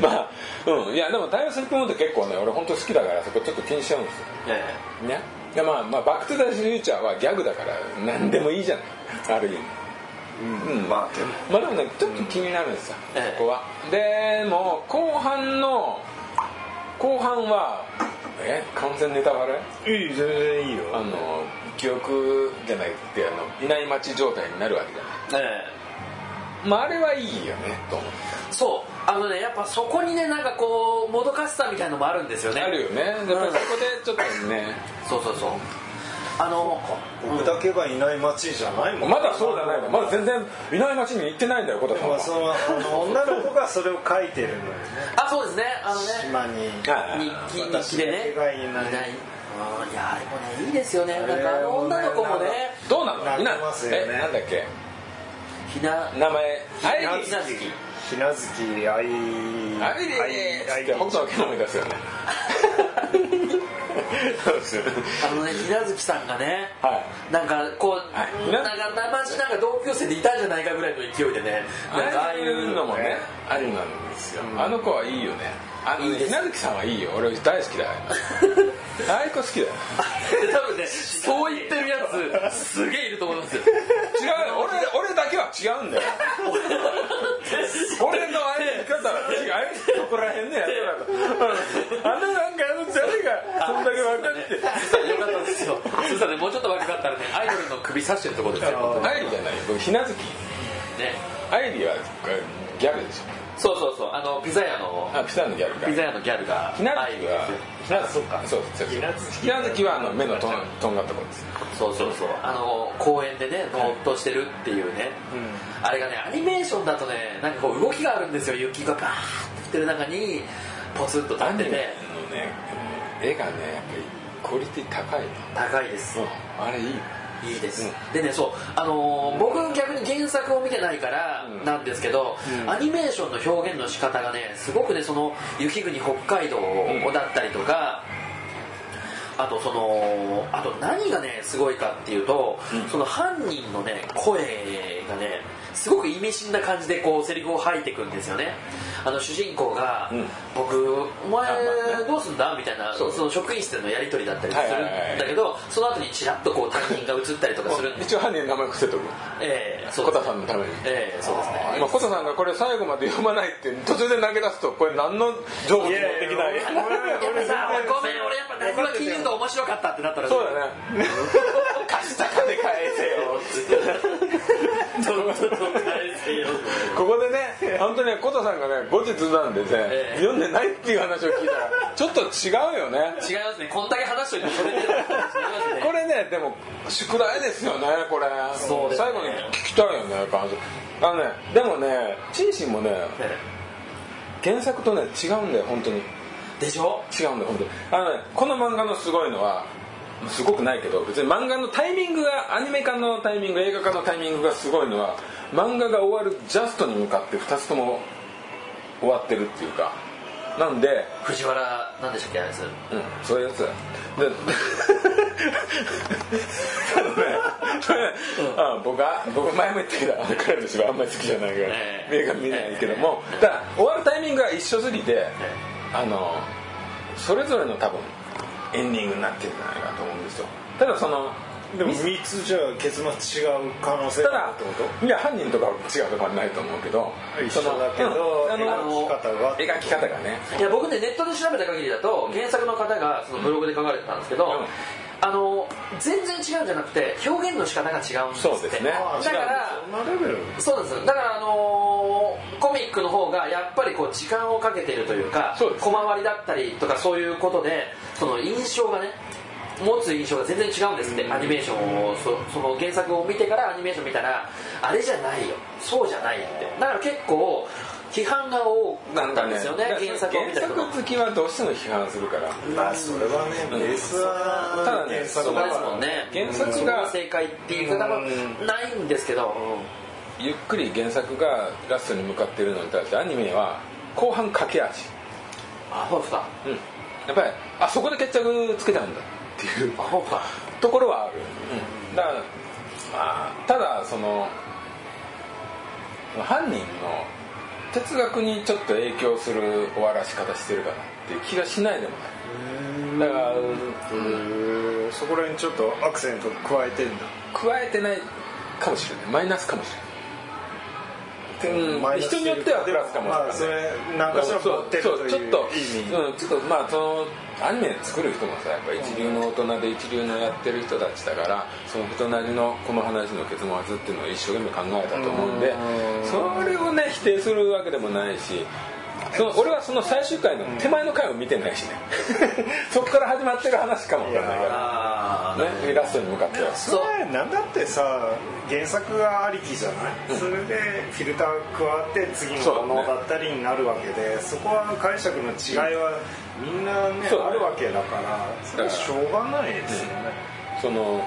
A: まあうん。いやでもタイムスリップモード結構ね俺本当好きだからそこちょっと気にしちゃうんですよ。
B: ええ。
A: ねでまあまあバック・トゥ・ザ・フューチャーはギャグだから何でもいいじゃない。ある意味。うん。
C: まあでも。
A: まあでもねちょっと気になるんですよ、
B: ええ。
A: ここは。でも後半の後半はえ完全ネタバレ？
C: いい全然いいよ。
A: あの記憶じゃないってあのいない街状態になるわけじゃない。
B: え
A: まああれはいいよねと。
B: そう。あのねやっぱそこにねなんかこうもどかしさみたいのもあるんですよね。
A: あるよね。やっぱりそこでちょっとね。
B: そうそうそう。あの
C: 僕だけがいない街じゃないもん。
A: まだそうじゃないの。まだ全然いない街に行ってないんだよ小田さんは。
C: まあそのあの女の子がそれを書いてるのよね。
B: あそうですね。あのね
C: 島に。
A: はい
B: 日記日記でね。
C: 私だけがいない。
B: うんいやあれもねいいですよね。なんかあの女の子もね。
A: どうなの？
C: なって
A: みんな
C: ますよね。
A: えなんだっけ？
B: ひな
A: 名前アイリー
B: ひなずき。
C: ひなずきあいあい
A: って北斗の拳思い出すよね。そうですよね
B: あのねひなずきさんがね
A: はい。
B: なんかこう、
A: はい。
B: なんか生地なんか同級生でいたんじゃないかぐらいの勢いでねなんかああい
A: ああいう
B: う
A: のもねありなんですよ。あの子はいいよね。あのねひなずきさんはいいよ。俺大好きだよ。*laughs* ああいう子好きだよ。
B: で多分ねそう言ってるやつすげえいると思いますよ
A: は違うんだよ。俺の相方は違う。そこら辺のやつらとあのなんかあの誰がそんだけ分かって。
B: よかったですよ。そしたらねもうちょっと若かったらねアイドルの首刺してるところですよ。
A: アイリーじゃない。僕ひなずき。
B: ね。
A: アイリーはギャルでしょ
B: そうそうそう。あのピザ屋の
A: あピザのギャルか。
B: ピザ屋のギャルが
A: ひなずきはひなずきか。そうそうひなずき。はあの目のとんとんがった子です。
B: そうそうそう。あの公園でねぼーっとしてるっていうね、あれがねアニメーションだとねなんかこう動きがあるんですよ。雪がバーッと降ってる中にポツンと立ってて
A: アニメのね絵がねやっぱりクオリティ高いね。
B: 高いです、
A: あれいい
B: いいです、
A: う
B: でねそうあのー僕逆に原作を見てないから
A: うん。
B: なんですけど、アニメーションの表現の仕方がねすごくねその雪国北海道だったりとか、あとそのあと何がねすごいかっていうと、その犯人のね声がねすごく意味深な感じでこうセリフを吐いていくんですよね。あの主人公が、
A: うん
B: 僕お前どうすんだ？みたいな
A: そ
B: の職員室でのやり取りだったりするんだけどその後にちらっとこう他人が映ったりとかするんです
A: 一応犯人の名前伏せとく。
B: ええそう
A: コ
B: です
A: タさんのために。
B: ええそうですね。
A: 今コタさんがこれ最後まで読まないって途中で投げ出すとこれ何の成仏もできない。
C: いやいや俺
B: ごめん俺やっぱ何は金融と面白かったってなったら
A: そうだね。*laughs* 貸した金返せよ
B: ちょっと返せよ
A: ここでね本当にねコタさんがね後日なんでね、
B: ええ
A: 読んでないっていう話を聞いたらちょっと違うよね
B: 違いますねこんだけ話しといてそれでね
A: これねでも宿題ですよねこれ
B: ね
A: 最後に聞きたいよねあのねでもねチンシンもね
B: え
A: 原作とね違うんだよ本当に
B: でしょ
A: 違うんだよ本当にあのねこの漫画のすごいのはすごくないけど別に漫画のタイミングがアニメ化のタイミング映画化のタイミングがすごいのは漫画が終わるジャストに向かって2つとも終わってるっていうかなんで
B: 藤原なんでしたっけあいつ。
A: うんそういうやつ。だで *laughs* ああ僕は僕前も言ったけどあの彼の芝居あんまり好きじゃないから
B: ええ。
A: 映画見ないけどもだから終わるタイミングが一緒すぎてあのそれぞれの多分エンディングになってるんじゃないかと思うんですよ。ただその
C: でも3つじゃ結末違う可能性
A: ただ
C: があるってこと？
A: いや犯人とかは違うとかはないと思うけど
C: 一緒だけど
A: うんあの
C: 描き方が
A: 描き方がね。
B: いや僕ねネットで調べた限りだと原作の方がそのブログで書かれてたんですけど、
A: うん
B: あの全然違うんじゃなくて表現の仕方が違うんですって。
A: そうですね。
B: だから
C: そ
B: うなんですだからあのーコミックの方がやっぱりこう時間をかけているというか小回りだったりとかそういうことでその印象がね持つ印象が全然違うんですって、アニメーションを。そその原作を見てからアニメーション見たらあれじゃないよ。そうじゃないって。だから結構批判が多かったんですよね
A: なんか
B: 原作を見た
A: 原作好きはどうしても批判するから。
C: まあそれはねベースは
A: ただね
B: ですもんね。
A: 原作が
B: 正解っていう方もないんですけど。
A: ゆっくり原作がラストに向かっているのに対してアニメは後半駆け足。
B: あそうですか。
A: うん。やっぱりあそこで決着つけたんだっていう。
B: あそうか。
A: ところはある、だから、まあ、ただその犯人の哲学にちょっと影響する終わらし方してるかなっていう気がしないでもない。だから
C: うん。そこら辺ちょっとアクセント加えてんだ。
A: 加えてないかもしれない。マイナスかもしれない、うん。人によってはプラスかもしれない、
C: まあそれ何かしら持ってるという
A: ちょっとうん、ちょっとまあそのアニメ作る人もさやっぱ一流の大人で一流のやってる人たちだからその人なりのこの話の結末っていうのを一生懸命考えたと思うんでそれをね否定するわけでもないしその俺はその最終回の手前の回を見てないしね。*laughs* そこから始まってる話かもわかんないか
B: あ
A: らねラストに向かっては。
C: それなんだってさ原作がありきじゃない、それでフィルター加わって次のものだったりになるわけでそ,、こは解釈の違いはみんなね、
A: そう
C: あるわけだからそれはしょうがないですよね、
A: その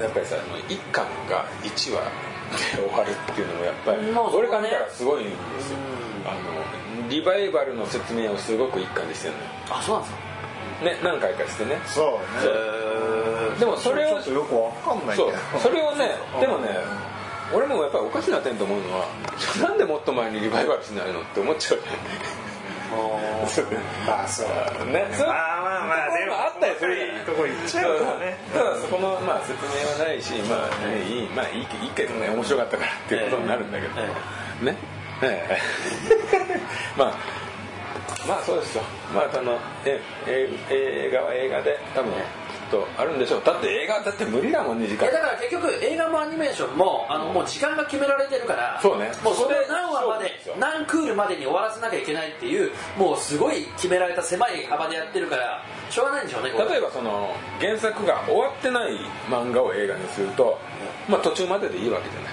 A: やっぱりさあの一巻が1話で終わるっていうのもやっぱり、俺から見たらすごいんですよ。あのリバイバルの説明をすごく一巻でしてるのよ
B: あそうなんですか？
A: ね何回かしてね。
C: そうね。
A: でもそれを
C: ちょっとよくわかんない
A: そう。
C: よ
A: それをねでもね俺もやっぱりおかしな点と思うのはなんでもっと前にリバイバルしないのって思っちゃうよね *laughs*
C: まあそう
A: ね。そう。
C: まあまあまあでも
A: あったりするじゃない
C: とこ行っちゃうからね。
A: ただそこの、まあ、説明はないし、まあねいいまあいいけいいけどね面白かったからっていうことになるんだけど、
B: え
A: ね。ええ。*laughs* まあ。まあそうですよ。まああのええ映画は映画で多分とあるんでしょう。だって映画だって無理だもん2時間。
B: だから結局映画もアニメーションもあのもう時間が決められてるから
A: そうね。
B: もうそれ何話まで何クールまでに終わらせなきゃいけないっていうもうすごい決められた狭い幅でやってるからしょうがないんでしょうね
A: 例えばその原作が終わってない漫画を映画にすると、まあ、途中まででいいわけじゃない、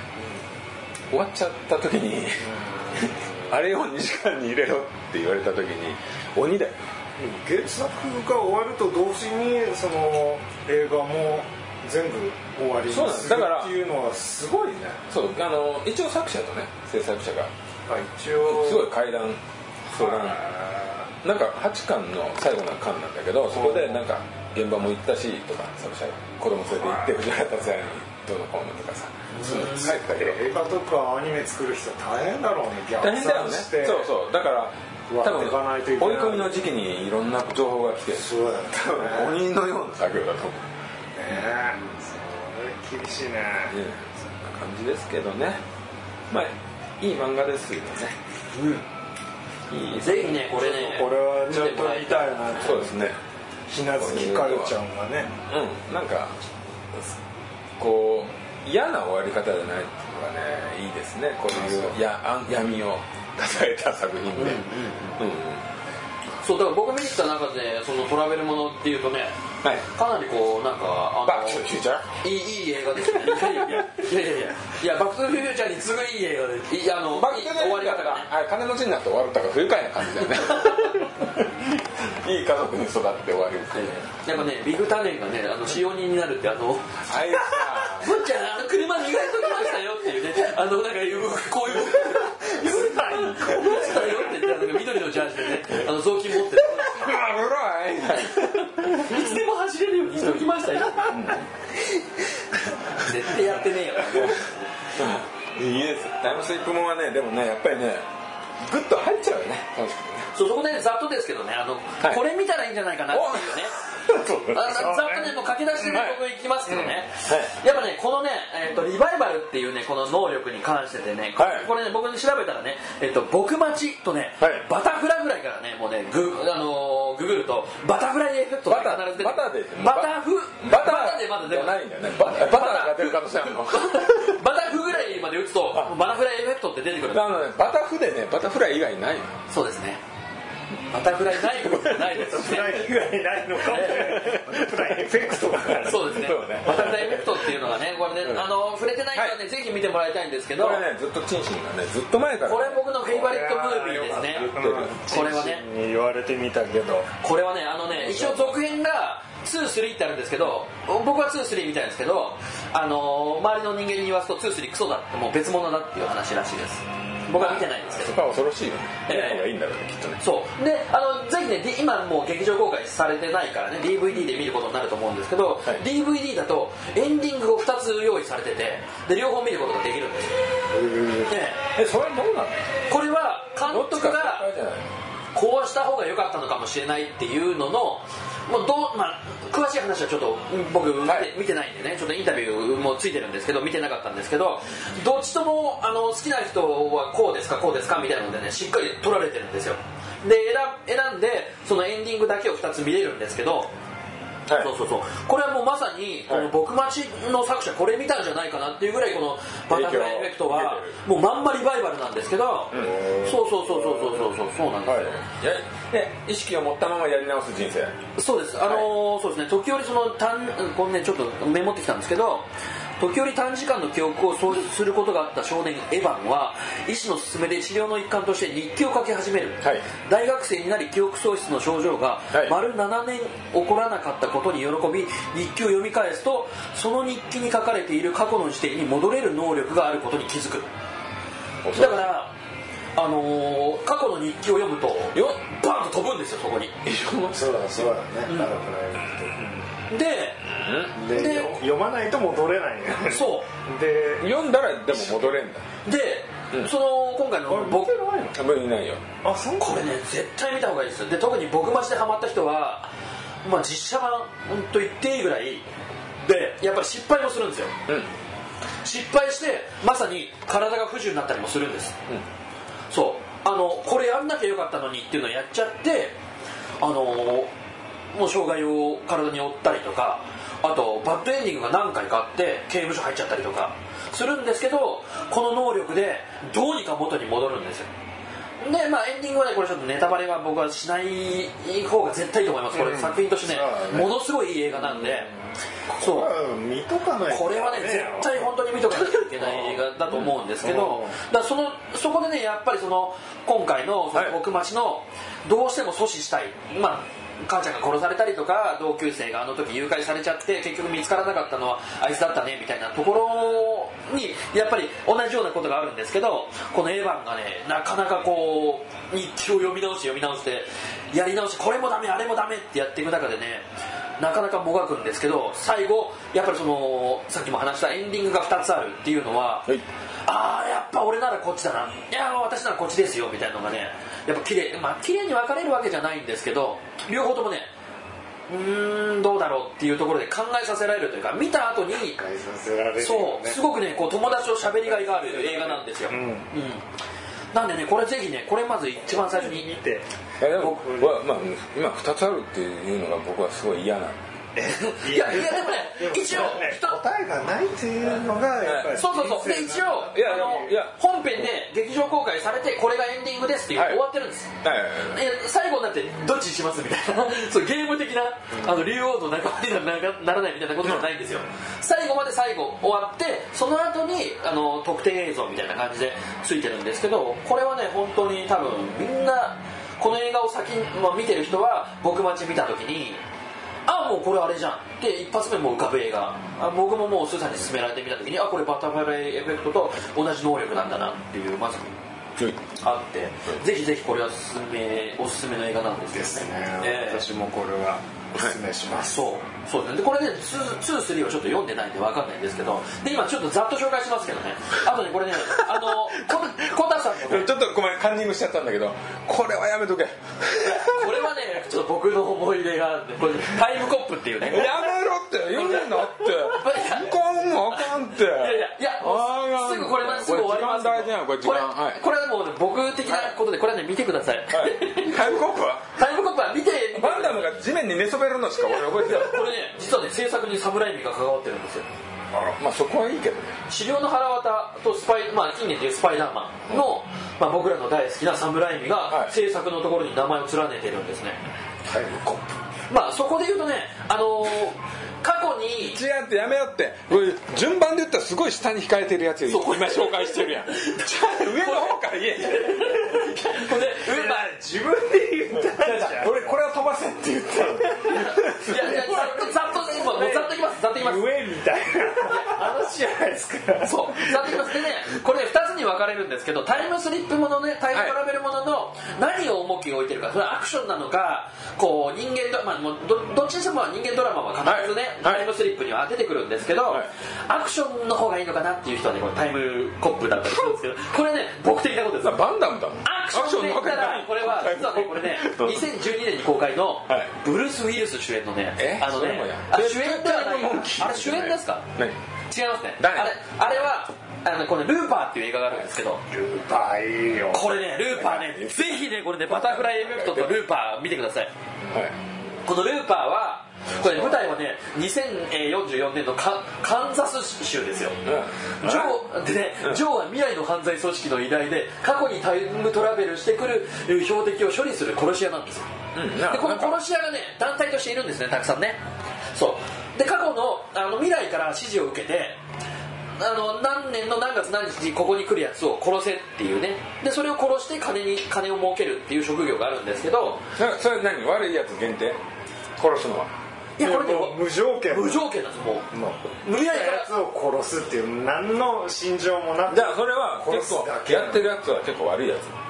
A: 終わっちゃった時に、*laughs* あれを2時間に入れろって言われた時に鬼だよ
C: 原作が終わると同時にその映画も全部終わりに
A: す。
C: する
A: だから
C: っていうのはすごいね。
A: そうあの一応作者とね制作者が。
C: あ一応。
A: すごい階段相談なん。か8巻の最後の巻なんだけどそこでなんか現場も行ったしとか作者が子供連れて行って藤原竜也にどうのこうのとかさ。そういうの書いてたけど。
C: 映画とかアニメ作る人大変だろうね逆
A: 大変だよね。
C: 算して
A: そうそう。だから多分追い込みの時期にいろんな情報が来て。
C: そうだよね。
A: 多分鬼のような作業だと思う。
C: ねえ。それ厳しいね。
A: ねそんな感じですけどね。まあいい漫画ですよね。いい
B: ぜひねこれね。
C: これはちょっと見たいな
A: そうですね。
C: ひなずきかよちゃんがね。
A: うん。なんかこう嫌な終わり方じゃないっていうのがねいいですね。こういうやあ闇をたえた作品で。うんうん
B: そうだから僕見に来た中でそのトラベルものっていうとね
A: はい。
B: かなりこうなんかあの
A: バック・トゥ・フューチャー？
B: いいいい映画ですね。いやいやいやいやバック・トゥ・フューチャーに次ぐいい映画でいやあの
A: バック・トゥ・
B: いい終わり方が
A: 金持ちになって終わるとか不愉快な感じだよねいい家族に育って終わる
B: やっぱねビグタネンがねあの使用人になるってあの
A: あいつさ
B: むっちゃんあの車磨いときましたよっていうねあのなんかこういう「うるさいこうるさいよ」って言ってあの緑のジャージでねあの雑巾持って
A: うわうろい
B: いつでも走れるようにしときましたよ絶対やってねえよ
A: いいですタイムスリップもんはねでもねやっぱりねグッと入っちゃうよね楽しくね。
B: そうそこでねざっとですけどねあの、
A: はい。
B: これ見たらいいんじゃないかなっていうね。あざっとねもう駆け出して僕行きますけどね、
A: は
B: やっぱねこのね、えっとリバイバルっていうねこの能力に関しててね、こ
A: はい。
B: これね僕に調べたらね「えっと僕待ち」とね、
A: はい。
B: バタフラぐらいからねもうねグ,、あのーググるとバタフライエフェクトって
A: バタ
B: 必ず出て
A: バタで
B: バタフ？
A: バター
B: でまだ出
A: ないんだよね。バターバターが出る可能性あるの。
B: バタフぐらいまで打つとバタフライエフェクトって出てくる。
A: バタフでねバタフライ以外ないの。
B: そうですねバタフライないことないですしね
C: フライ以外ないのかもね。フライエフェクトだから
B: そうですね。バタフライエフェクトっていうのがねこれね、あの触れてない人はね、ぜひ見てもらいたいんですけど
A: これねずっとチンシンがねずっと前から
B: これ僕のフェイバリットムービーですね。これはね。
C: に言われてみたけど。
B: これはねあのね一応続編が23ってあるんですけど僕は23みたいですけどあの周りの人間に言わすと23クソだってもう別物だっていう話らしいです僕は見てないんですけど。
A: そこは恐ろしいよ。ね
B: ええ。
A: 見た方がいいんだろうねきっとね。
B: そう。であのぜひね今もう劇場公開されてないからね DVD で見ることになると思うんですけど、
A: はい。
B: DVD だとエンディングを2つ用意されててで両方見ることができるんですよ。で
A: えそれはどうなの？
B: これは監督がこうした方が良かったのかもしれないっていうののもうどう、まあ、詳しい話はちょっとうん僕見て,、
A: はい。
B: 見てないんでねちょっとインタビューもついてるんですけど見てなかったんですけどどっちともあの好きな人はこうですかこうですかみたいなのでねしっかり取られてるんですよ。で選選んでそのエンディングだけを2つ見れるんですけど
A: はい、
B: そうそうそう。これはもうまさにこの僕待ちの作者これ見たんじゃないかなっていうぐらいこのバタフライエフェクトはもうまんまリバイバルなんですけど、う、そうそうそうそうそうそうそうなんですよ、
A: はい、意識を持ったままやり直す人生。
B: そうです。あのーはい、そうですね。時折そのうこのねちょっとメモってきたんですけど時折短時間の記憶を喪失することがあった少年エヴァンは医師の勧めで治療の一環として日記を書き始める、
A: はい。
B: 大学生になり記憶喪失の症状が
A: はい。
B: 丸7年起こらなかったことに喜び日記を読み返すとその日記に書かれている過去の時点に戻れる能力があることに気づく。だからあのー過去の日記を読むと
A: よ
B: バーンと飛ぶんですよそこに。*laughs*
C: そうだそうだね。バタフライエフェク
B: で
C: トで
B: で
C: 読まないと戻れない。ね
B: そう。
C: で
A: 読んだらでも戻れんだ。
B: で、
A: うん。
B: その今回の僕
C: 見てない
A: ないよ
C: あそう
B: これね絶対見た方がいいですで特に僕待ちでハマった人は、まあ、実写版と言っていいぐらいでやっぱり失敗もするんですよ。
A: うん。
B: 失敗してまさに体が不自由になったりもするんです、そう。あのこれやんなきゃよかったのにっていうのをやっちゃってあのもう障害を体に負ったりとかあとバッドエンディングが何回かあって刑務所入っちゃったりとかするんですけどこの能力でどうにか元に戻るんですよ。でまあエンディングはねこれちょっとネタバレは僕はしない方が絶対いいと思います。これ、
C: うん。
B: 作品としてね
C: そうだね。
B: ものすごいいい映画なんで、そう。
C: うん見とかないと
B: これはね絶対本当に見とかなきゃいけない映画だと思うんですけど、だからそのそこでねやっぱりその今回のその
A: はい。
B: 僕町のどうしても阻止したい。まあ母ちゃんが殺されたりとか同級生があの時誘拐されちゃって結局見つからなかったのはあいつだったねみたいなところにやっぱり同じようなことがあるんですけどこのエヴァンがねなかなかこう日記を読み直して読み直してやり直してこれもダメあれもダメってやっていく中でねなかなかもがくんですけど最後やっぱりそのさっきも話したエンディングが2つあるっていうのは、
A: はい。
B: ああやっぱ俺ならこっちだな。いや私ならこっちですよみたいなのがねやっぱ綺麗まあ綺麗に分かれるわけじゃないんですけど両方ともねうーんどうだろうっていうところで考えさせられるというか見た後に
C: 返させられるよね。
B: そうすごくねこう友達と喋りがいがある映画なんですよ、
C: うん。
B: うん。なんでねこれぜひねこれまず一番最初に
C: 見て。
A: いやでも僕はまあ今2つあるっていうのが僕はすごい嫌なの
B: いやいやでもね一応
C: 答えがないっていうのがやっぱり
B: そうそうそうで一応
A: いや
B: あの
A: いや。
B: 本編で劇場公開されてこれがエンディングですっていう、
A: はい。
B: 終わってるんです。最後になってどっちにしますみたいな。*laughs* そうゲーム的なあの竜王の仲間にならないみたいなことじゃないんですよ。最後まで最後終わってその後にあの特典映像みたいな感じでついてるんですけどこれはね本当に多分みんなこの映画を先に、まあ、見てる人は僕待ち見た時にあもうこれあれじゃん。って一発目もう浮かぶ映画。あ僕ももうスーさんに勧められてみた時にあこれバタフライエフェクトと同じ能力なんだなっていうまずあって。ぜひぜひこれはおすすめおすすめの映画なんですよ
C: ですね。
B: ええ。
C: 私もこれはおすすめします。
B: そうそうですね。でこれね23はちょっと読んでないんで分かんないんですけど。で今ちょっとざっと紹介しますけどね。*laughs* あとねこれねあのココタさんのね。
A: ちょっとごめんカンニングしちゃったんだけど。これはやめとけ。
B: これはねちょっと僕の思い出があってこれタイムコップっていうね。
A: やめろって。言うんだって。あかんもんあかんってい
B: いやいやいやすぐこれはすぐ終わります
A: 大事なのこれ時間はい
B: これはもうね僕的なことでこれはね見てください、
A: はいタイムコップは
B: タイムコップは見て見て
A: バンダムが地面に寝そべるのしか俺覚えてない。
B: これね実はね制作に侍味が関わってるんですよ。
A: まあそこはいいけどね。
B: 治療の腹渡とスパイ、まあ、近年でいうスパイダーマンの、まあ、僕らの大好きな侍味が
A: はい。
B: 制作のところに名前を連ねてるんですね、
C: タイムコップ。
B: まあそこで言うとねあのーに。
A: 違うってやめようって。順番で言ったらすごい下に控えてるやつよ今紹介してるやん。じゃあ上の方から言え。
B: これ上まあ
C: 自分で言ったんじゃん。
A: 俺これは飛ばせって言ったの。
B: い今もうざっといきますざっといきます。
C: 上みたいな。話じゃないですか
B: そうざっといきます。でねこれね2つに分かれるんですけどタイムスリップものねタイムトラベルものの何を重きを置いてるか。それはアクションなのかこう人間ドまあ、もうどどっちにしても人間ドラマは必ずね、
A: はい
B: タイムスリップには出てくるんですけど、
A: はい
B: アクションの方がいいのかなっていう人はねこれタイムコップだったりするんですけどこれね僕的なことです。
A: まあバンダムだ
B: アクションで言ったらこれは実はねこれね2012年に公開の
A: はい。
B: ブルース・ウィルス主演のね
A: え？
B: あのね
A: それ
B: 主演ではないあれ主演ですか？
A: 何？
B: 違いますね。あ
A: 誰
B: れあれはあのこれルーパーっていう映画があるんですけど。
C: ルーパーいいよ。
B: これねルーパーねぜひねこれねバタフライエフェクトとルーパー見てください。
A: はい。
B: このルーパーはこれ舞台はね2044年のカカンザス州ですよ。ジョーでねジョーは未来の犯罪組織の依頼で過去にタイムトラベルしてくるえー標的を処理する殺し屋なんですよ
A: うん。
B: でこの殺し屋がね団体としているんですねたくさんね。そう。で過去のあの未来から指示を受けてあの何年の何月何日にここに来るやつを殺せっていうね。でそれを殺して金に金を儲けるっていう職業があるんですけど。
A: なそれ何？悪いやつ限定？殺すのは？い
B: やこれね
C: もう無条件。
B: 無条件なんですもう
C: もう
B: 未来から。
C: やつを殺すっていう何の心情もなく
A: じゃあそれは
C: 殺
A: 結構やってるやつは結構悪いやつ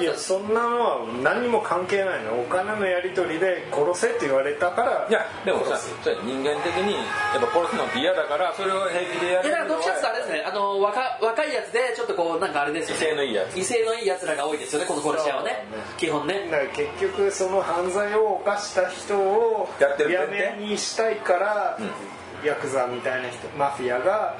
B: い
C: やそんなのは何にも関係ないの。お金のやり取りで殺せって言われたから
A: いやでもさ人間的にやっぱ殺すのって嫌だからそれを平気でやる
B: いやだからどっちかってあれですね。あの若若いやつでちょっとこうなんかあれですよね。
A: 威勢のいいやつ。
B: 威勢のいいやつらが多いですよねこの殺し屋はね。基本ね。
C: だから結局その犯罪を犯した人を
A: やってる
C: や
A: 前提
C: めにしたいから、ヤクザみたいな人マフィアが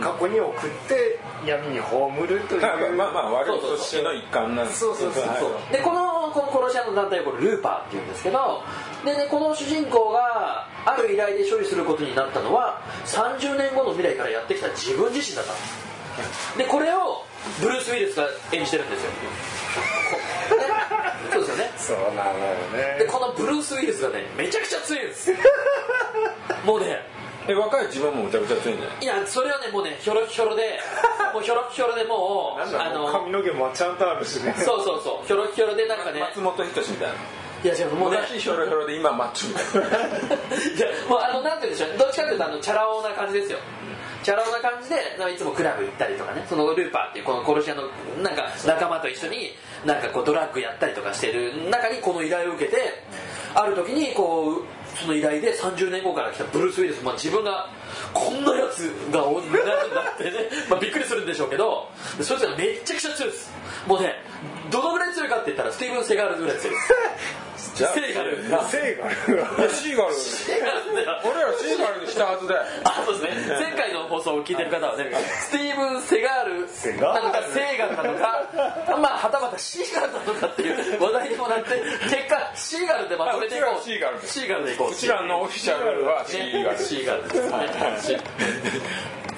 C: 過去に送って闇に葬るという、
A: まあまあまあ悪い
B: そうそうそう
A: 組織の一環なんです
C: そうそうそう
A: はい
B: でこのこの殺し屋の団体をこれルーパーっていうんですけどで、ね、この主人公がある依頼で処理することになったのは30年後の未来からやってきた自分自身だった。んですでこれをブルース・ウィルスが演じてるんですよ。そうですよね。
C: そうなのよね。
B: でこのブルース・ウィルスがねめちゃくちゃ強いんです。もうね
A: え若い自分もむちゃくちゃ強いんじゃない
B: いやそれはねもうねひょろひょろで *laughs* もうひょろひょろでもうあの
C: 髪の毛もちゃんとあるしね。
B: そうそうそうひょろひょろでなんかね
A: 松本人志みたいな。い
B: や違うもうね。
A: 昔ひょろひょろで今マッチョみたいな。*laughs* い
B: やもうあのなんて言うんでしょうどっちかっていうとあのチャラ男な感じですよ。チャラ男な感じでいつもクラブ行ったりとかね。そのルーパーっていうこの殺し屋のなんか仲間と一緒になんかこうドラッグやったりとかしてる中にこの依頼を受けてある時にこうその依頼で30年後から来たブルース・ウィルス、まあ、自分がこんなやつがおなるんだってね、*laughs* まあ、びっくりするんでしょうけど。そいつがめっちゃくちゃ強いです。もうねどのぐらい強いかって言ったらスティーブン・セガールぐらい強いです。*laughs*
A: じゃあ
B: セーガルが
C: セーガルが
A: シーガル。俺らシーガルにしたはずだよ。
B: あそうですね。前回の放送を聞いてる方はねスティーブン・セガール
C: セガール。
B: なのかセーガルなのかまあはたまたシーガルなのかっていう *laughs* 話題にもなって結果シーガルでまとめていこう。
A: シーガルです。
B: シーガルでいこう。
A: うちらのオフィシャルはシーガル
B: シーガルです。ね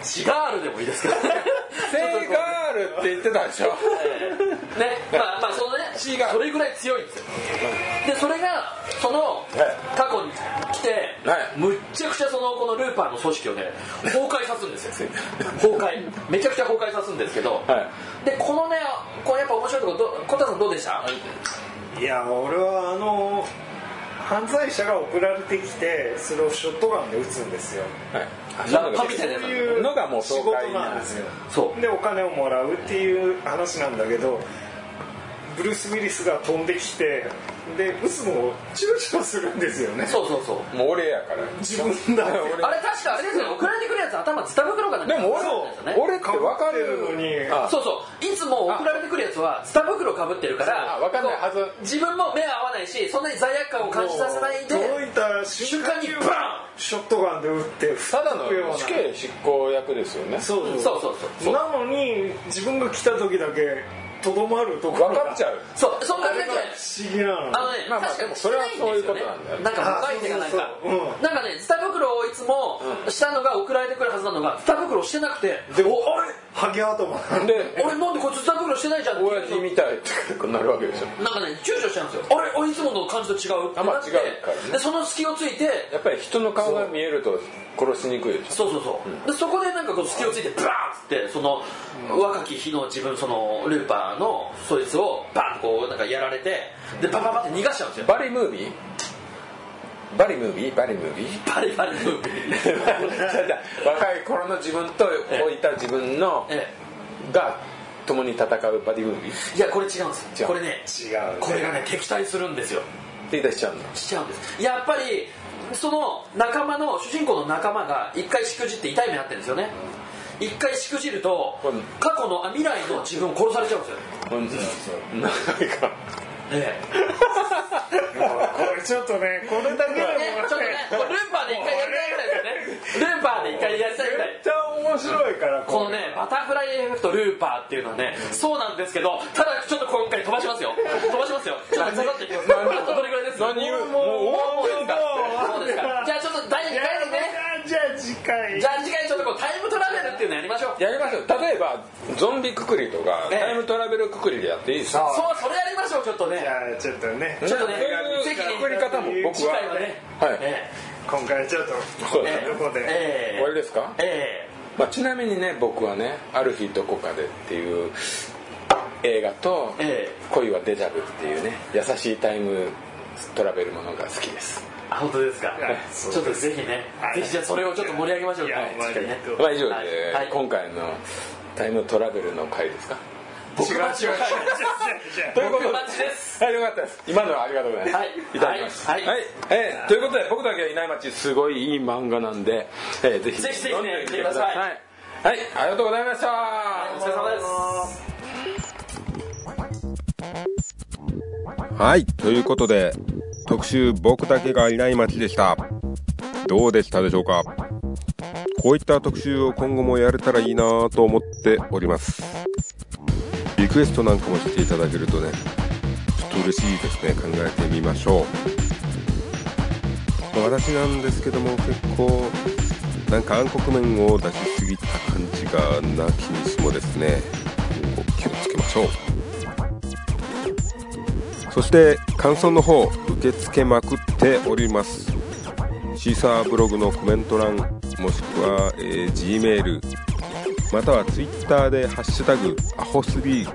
B: シシガールでもいいですけどね
A: セーガールって言ってたでしょ。
B: ねまあまあそのね。それぐらい強いんですよ。でそれがその
A: はい。
B: 過去に来て、
A: はい。
B: むっちゃくちゃそのこのルーパーの組織をね崩壊さすんですよ。*laughs* 崩壊。めちゃくちゃ崩壊さすんですけど、
A: は
B: でこのねこれやっぱ面白いところど小田さんどうでした？
C: いや俺はあの犯罪者が送られてきてそれをショットガンで撃つんですよ。
A: はい。
B: ラッパみたい
C: そういう
A: のがもう
C: 仕事なんですよ。
B: そう。
C: でお金をもらうっていう話なんだけどブルース・ウィリスが飛んできてで撃つのをチュルチュルするんですよね。
B: そうそうそう。
A: もう俺やから。
C: 自分だよ *laughs*
B: あれ確かあれですよね。送られてくるやつ頭ズタ袋かなんか
A: でも俺俺って分かる
C: のに。
A: あ
B: そうそう。いつも送られてくるやつはズタ袋かぶってるから
A: あ分かんないはず。
B: 自分も目合わないしそんなに罪悪感を感じさせないで
C: 届いた瞬間に
B: 瞬間にバ
C: ショットガンで撃って
A: ただの死刑執行役ですよね。
C: そう
B: そうそうそう。
C: なのに自分が来た時だけとどまるところが
A: 分かっちゃう。
B: そうそんな感じ。で
C: 不思議なの。
B: あのね、
A: まあまあ
B: 確かに
A: でもそれはそういうことなんだよ
B: なんか若い手がなんかなんかねズタ袋をいつもしたのが送られてくるはずなのがズタ袋をしてなくて。
C: でもあれ？ハゲ頭。なんで
A: で *laughs*
B: 俺なんでこいつズタ袋ロしてないじゃん
A: 親父みたいって。なるわけでしょ
B: なんかね躊躇しちゃうんですよ。あれ俺いつもの感じと違うってなって。
A: あまあ違うからね。
B: でその隙をついて。
A: やっぱり人の顔が見えると殺しにくいでしょ。
B: そうそうそう、でそこでなんかこう隙をついてブラーンってその若き日の自分そのルーパーのそいつをバンとこうなんかやられてでバババって逃がしちゃうんですよ。
A: バリムービー？バリムービー？バリムービー？
B: バリバリムービー。*laughs*
A: 若い頃の自分と老いた自分の
B: え
A: が共に戦うバディムービー？
B: えいやこれ違うんですよ。これね
C: 違うね。
B: これがね敵対するんですよ。
A: って言い出しちゃうんだ。
B: しちゃうんですやっぱりその仲間の主人公の仲間が一回しくじって痛い目になってるんですよね一回しくじると過去のあ未来の自分を殺されちゃうんですよ
A: うんなんか。
B: え
C: これちょっとねこれだけで
B: えね。ちょっとねこれルーパーで一回やりたいぐらいですよね。ルーパーで一回やりたいぐらい。
C: めっちゃ面白いから
B: このねバタフライエフェクトルーパーっていうのはねそうなんですけどただちょっと今回飛ばしますよ。飛ばしますよ。ちょっとざざっていきますあとどれぐらいです？
A: 何？言う
B: もう
A: もう
B: もうですかそうですかじゃあちょっと第2回でね
C: じゃあ次回。
B: じゃあ次回ちょっとこうタイムトラベルっていうのやりましょう。
A: やりましょう。例えばゾンビくくりとか
B: ええ
A: タイムトラベルくくりでやっていいですか？
B: そうそれやりましょうちょっとね。
C: じゃあちょっとね。
B: ちょっとね
A: そういう
B: ぜひね
A: くくり方も僕
B: 次
A: は
B: 回はね。
A: はい。
B: え
C: 今回ちょっと
A: そう
B: え
C: どこで。
B: ええ
A: 終わりですか？
B: え
A: まあ、ちなみにね僕はね「ある日どこかで」っていう映画と
B: ええ「
A: 恋はデジャブ」っていうね優しいタイムトラベルものが好きです。
B: あ本当ですか？
C: はい。
B: ちょっとぜひね
C: はい。
B: ぜひじゃあそれをちょっと盛り上げましょう
C: いや
B: はい
C: まあ
B: 次回ね。
A: まあ以上で、
B: はい。はい。
A: 今回のタイムトラベルの回ですか？
B: 僕待ち
A: ということで。
B: す。
A: はいよかったです。今のはありがとうございます、
B: はい。
A: いただきます
B: はい。
A: えーということで僕だけはいない街すごいいい漫画なんで、えーぜひ
B: ぜひぜひね
A: 読んでみて
B: 見てください。
A: はい、はい、ありがとうございました、
B: お疲れ様です。
D: はい、ということで、特集僕だけがいない街でした。どうでしたでしょうか？こういった特集を今後もやれたらいいなぁと思っております。リクエストなんかもしていただけるとね、ちょっと嬉しいですね。考えてみましょう。私なんですけども結構、なんか暗黒面を出しすぎた感じがなきにしもですね、気をつけましょう。そして感想の方受け付けまくっております。シーサーブログのコメント欄もしくは、えー G メールまたは Twitter で「ハッシュタグアホスリー」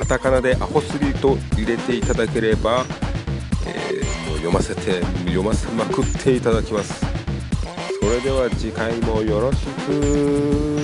D: カタカナでアホスリーと入れていただければ、えーもう読ませて読ませまくっていただきます。それでは次回もよろしく。